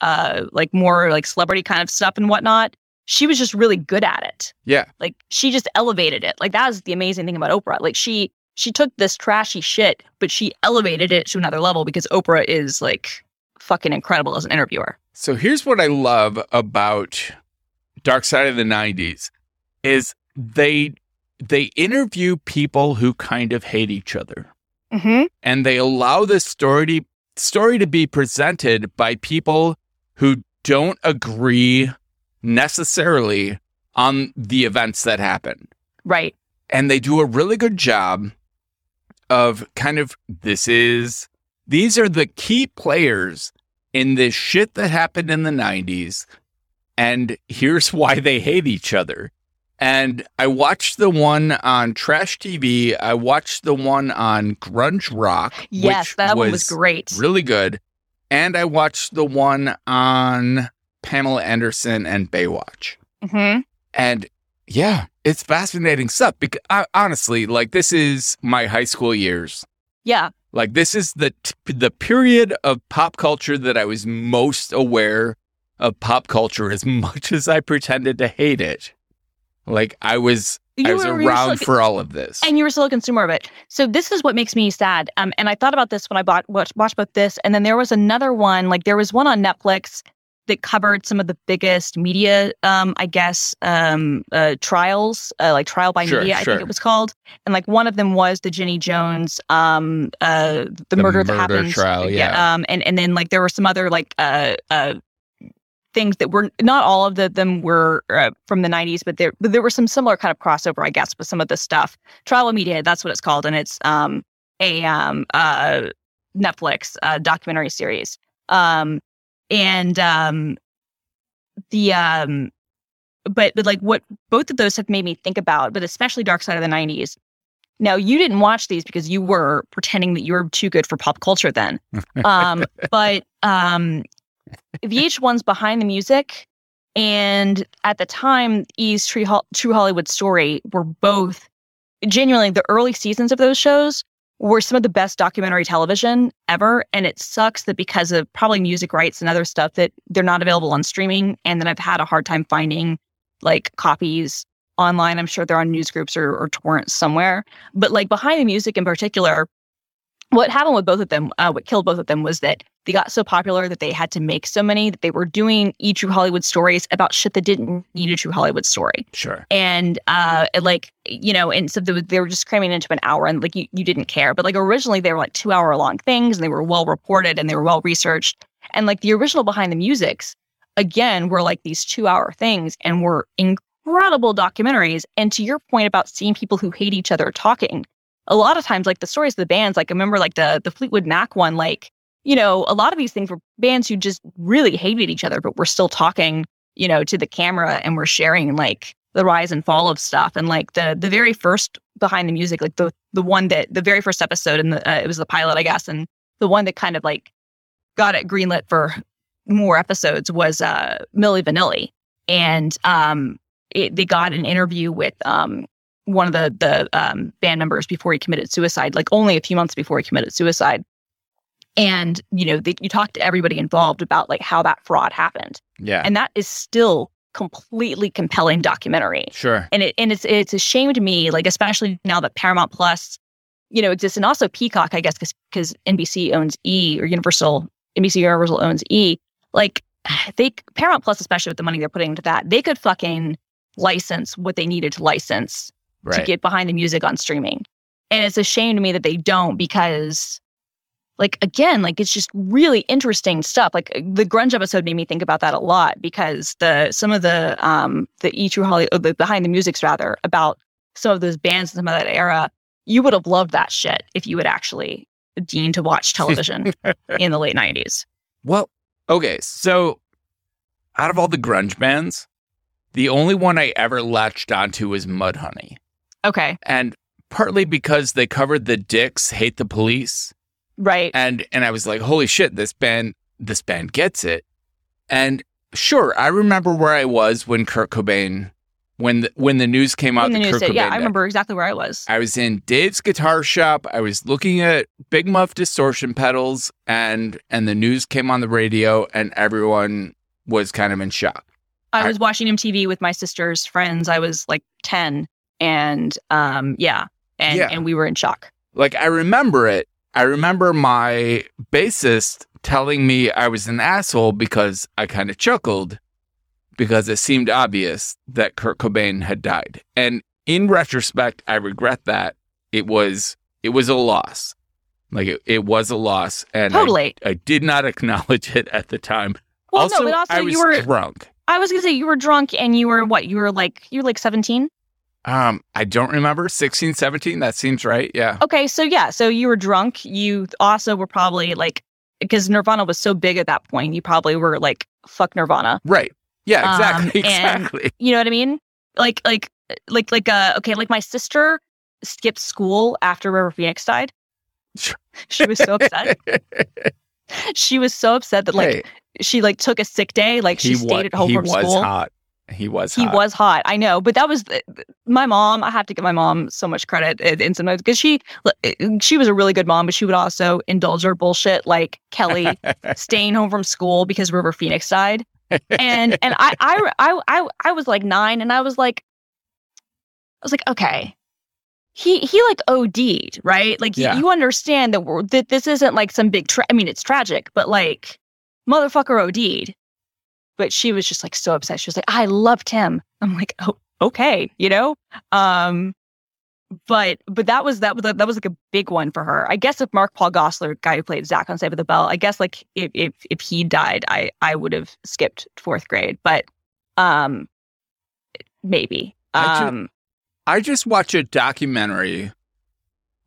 uh like more like celebrity kind of stuff and whatnot. She was just really good at it. Yeah. Like she just elevated it. Like that was the amazing thing about Oprah. Like she she took this trashy shit, but she elevated it to another level because Oprah is like fucking incredible as an interviewer. So here's what I love about Dark Side of the 90s is they they interview people who kind of hate each other Mm-hmm. and they allow this story to, story to be presented by people who don't agree necessarily on the events that happen. Right. And they do a really good job of kind of this is these are the key players in this shit that happened in the 90s and here's why they hate each other. And I watched the one on Trash TV. I watched the one on Grunge Rock. Yes, that one was great. Really good. And I watched the one on Pamela Anderson and Baywatch. Mm-hmm. And yeah, it's fascinating stuff because I, honestly, like this is my high school years. Yeah. Like this is the the period of pop culture that I was most aware of pop culture as much as I pretended to hate it. Like I was I was were- around still- for all of this. and you were still a consumer of it. So this is what makes me sad. Um, and I thought about this when I bought watched, watched about this, and then there was another one. Like there was one on Netflix that covered some of the biggest media, um, I guess, um, uh, trials, uh, like trial by Sure, media, I think it was called. And like one of them was the Jenny Jones, um, uh, the, The murder that happened. trial, yeah. Um, and and then like there were some other like uh uh things that were not all of the, them were uh, from the 90s but there but there were some similar kind of crossover i guess with some of the stuff trial of media that's what it's called and it's um a um uh netflix uh documentary series um and um the um but but like what both of those have made me think about but especially dark side of the 90s now you didn't watch these because you were pretending that you were too good for pop culture then. Um but um VH1's behind the music and at the time E's True, Hol- True Hollywood Story were both genuinely the early seasons of those shows were some of the best documentary television ever. And it sucks that because of probably music rights and other stuff that they're not available on streaming. And that I've had a hard time finding like copies online. I'm sure they're on news groups or, or torrents somewhere. But like behind the music in particular what happened with both of them, uh, what killed both of them was that they got so popular that they had to make so many that they were doing e true Hollywood stories about shit that didn't need a true Hollywood story. sure. And uh, like you know, and so they, were- they were just cramming into an hour, and like you, you didn't care. But like originally, they were like two hour long things, and they were well reported and they were well researched. And like the original behind the musics, again, were like these two hour things, and were incredible documentaries. And to your point about seeing people who hate each other talking, a lot of times like the stories of the bands like I remember like the the Fleetwood Mac one like you know, a lot of these things were bands who just really hated each other, but were still talking, you know, to the camera and were sharing like the rise and fall of stuff. And like the the very first behind the music, like the the one that the very first episode and uh, it was the pilot, I guess, and the one that kind of like got it greenlit for more episodes was uh Milli Vanilli. And um it, they got an interview with um one of the the um, band members before he committed suicide, like only a few months before he committed suicide. And you know, they, you talk to everybody involved about like how that fraud happened, Yeah. and that is still completely compelling documentary. sure. And it and it's it's a shame to me, like especially now that Paramount Plus, you know, exists, and also Peacock, I guess, because because NBC owns E or Universal NBC Universal owns E. Like they Paramount Plus, especially with the money they're putting into that, they could fucking license what they needed to license to get behind the music on streaming. And it's a shame to me that they don't because like again, like it's just really interesting stuff. Like the grunge episode made me think about that a lot because the some of the um the E True Holly the behind the music's rather about some of those bands and some of that era, you would have loved that shit if you had actually deemed to watch television in the late nineties. Well, okay. So, out of all the grunge bands, the only one I ever latched onto was Mudhoney. Okay. And partly because they covered the Dicks Hate the Police. Right. And and I was like, holy shit, this band this band gets it. And sure, I remember where I was when Kurt Cobain when the, when the news came out the news, Kurt said- Cobain yeah, I remember exactly where I was. I was in Dave's guitar shop. I was looking at Big Muff distortion pedals and and the news came on the radio and everyone was kind of in shock. I I- was watching MTV with my sister's friends. I was like 10 and um yeah, and Yeah. and we were in shock. Like I remember it. I remember my bassist telling me I was an asshole because I kind of chuckled because it seemed obvious that Kurt Cobain had died. And in retrospect, I regret that. It was it was a loss. Like it, it was a loss and I- Totally. I, did not acknowledge it at the time. well, also, no, but also I was you were drunk. I was going to say you were drunk and you were what? You were like you were like 17? Um, I don't remember 16, 17. That seems right. Yeah. Okay, so yeah, so you were drunk. You also were probably like because Nirvana was so big at that point, you probably were like fuck Nirvana. Right. Yeah, Um, exactly. and- exactly. You know what I mean? Like like like like uh okay, like my sister skipped school after River Phoenix died. She was so upset. she was so upset that like Hey, she like took a sick day, like she he stayed wa- at home he from was school. hot. He was He hot. was hot. I know, but that was my mom. I have to give my mom so much credit in, in sometimes because she eh, she was a really good mom, but she would also indulge her bullshit like Kelly staying home from school because River Phoenix died. And and I I I I, I was like nine, and I was like, I was like, okay. He he like OD'd, right? Like Yeah. you understand that we're, that this isn't like some big. Tra- I mean, it's tragic, but like motherfucker OD'd. But she was just like so upset. She was like, I loved him. I'm like, oh, okay, you know. Um, but but that was that was that was like a big one for her. I guess if Mark Paul Gosselaar, guy who played Zach on Save the Bell, I guess like if if if he died, I I would have skipped fourth grade. But um, maybe I ju- um. I just watched a documentary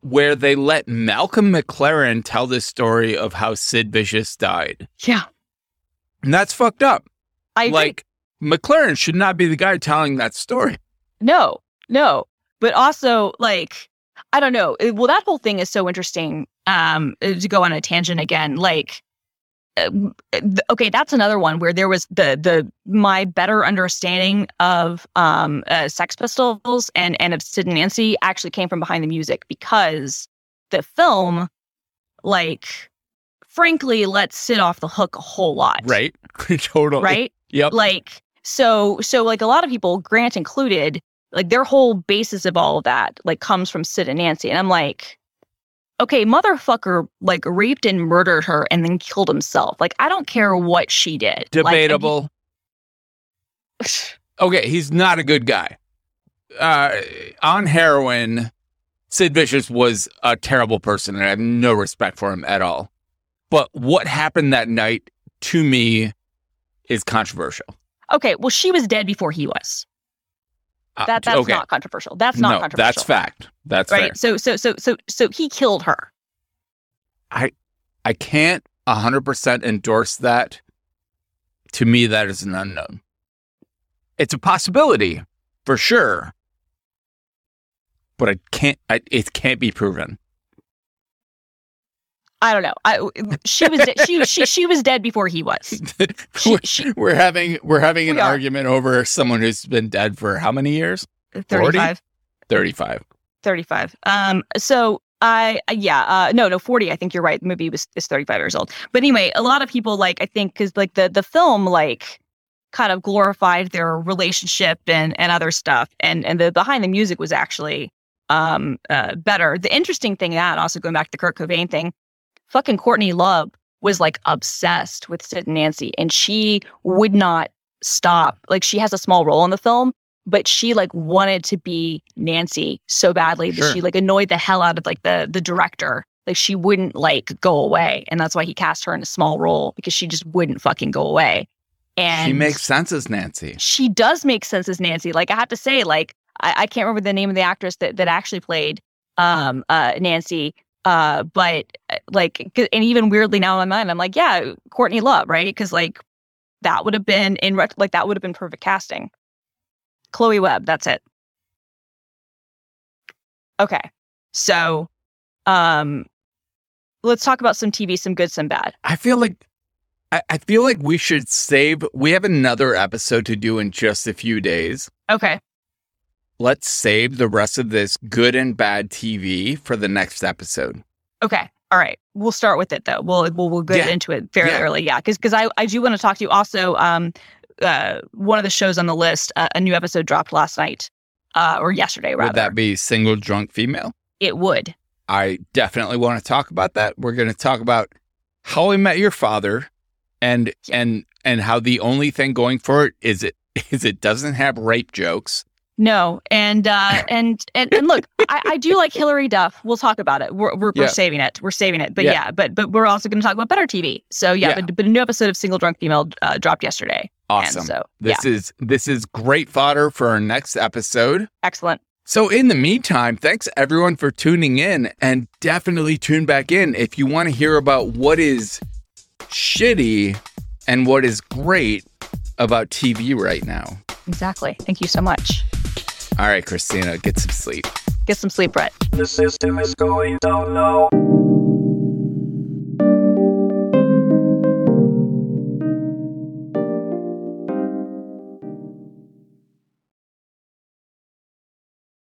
where they let Malcolm McLaren tell the story of how Sid Vicious died. Yeah, And that's fucked up. I agree. Like McLaren should not be the guy telling that story. No, no. But also, like, I don't know. Well, that whole thing is so interesting. Um, uh, to go on a tangent again, like, uh, okay, that's another one where there was the the my better understanding of um uh, Sex Pistols and and of Sid and Nancy actually came from behind the music because the film, like, frankly, lets Sid off the hook a whole lot, Right? totally. Right Yep. like so so like a lot of people grant included like their whole basis of all of that like comes from sid and nancy and i'm like okay motherfucker like raped and murdered her and then killed himself like i don't care what she did Like, he- Debatable. okay, he's not a good guy. Uh, on heroin, Sid Vicious was a terrible person, and I have no respect for him at all. But what happened that night to me is controversial. okay well she was dead before he was Uh, that that's okay. not controversial that's not no, controversial that's fact. That's right fair. so so so so so he killed her I I can't 100% endorse that, to me, that is an unknown. It's a possibility for sure, but I can't, I, it can't be proven. I don't know. I she was de- she, she she was dead before he was. She, we're, she, we're having we're having an We argument over someone who's been dead for how many years? 35, 35. 35. Um. So I yeah. Uh. No. No. 40. I think you're right. The movie was is 35 years old. But anyway, a lot of people like I think because like the the film like kind of glorified their relationship and and other stuff and and the behind the music was actually um uh better. The interesting thing that also going back to the Kurt Cobain thing, fucking Courtney Love was like obsessed with Sid and Nancy and she would not stop. Like she has a small role in the film, but she like wanted to be Nancy so badly that Sure. she like annoyed the hell out of like the the director. Like she wouldn't like go away, and that's why he cast her in a small role because she just wouldn't fucking go away. And she makes sense as Nancy. she does make sense as Nancy. Like I have to say, like I, I can't remember the name of the actress that that actually played um uh Nancy. Uh, but like, and even weirdly now in my mind, I'm like, yeah, Courtney Love, right? Because like that would have been in ret- like that would have been perfect casting. Chloe Webb, that's it. Okay, so um, let's talk about some TV, some good, some bad. I feel like I, I feel like we should save we have another episode to do in just a few days. Okay, Let's save the rest of this good and bad TV for the next episode. Okay. All right. We'll start with it though. We'll we'll, we'll get Yeah. into it fairly Yeah. early. Yeah. Because because I I do want to talk to you also. Um, uh, one of the shows on the list, uh, a new episode dropped last night, uh, or yesterday rather. Would that be single drunk female? it would. I definitely want to talk about that. We're going to talk about how I met your father and and and how the only thing going for it is it is it doesn't have rape jokes. No, and uh, and and and look, I, I do like Hilary Duff. We'll talk about it. We're we're, Yeah. we're saving it. We're saving it. But Yeah. yeah, but but we're also going to talk about better TV. So yeah, Yeah. But, but a new episode of Single Drunk Female uh, dropped yesterday. Awesome. And so This is this is great fodder for our next episode. excellent. So in the meantime, thanks everyone for tuning in and definitely tune back in if you want to hear about what is shitty and what is great about TV right now. Exactly. Thank you so much. All right, Christina, get some sleep. Get some sleep, Brett. The system is going down now.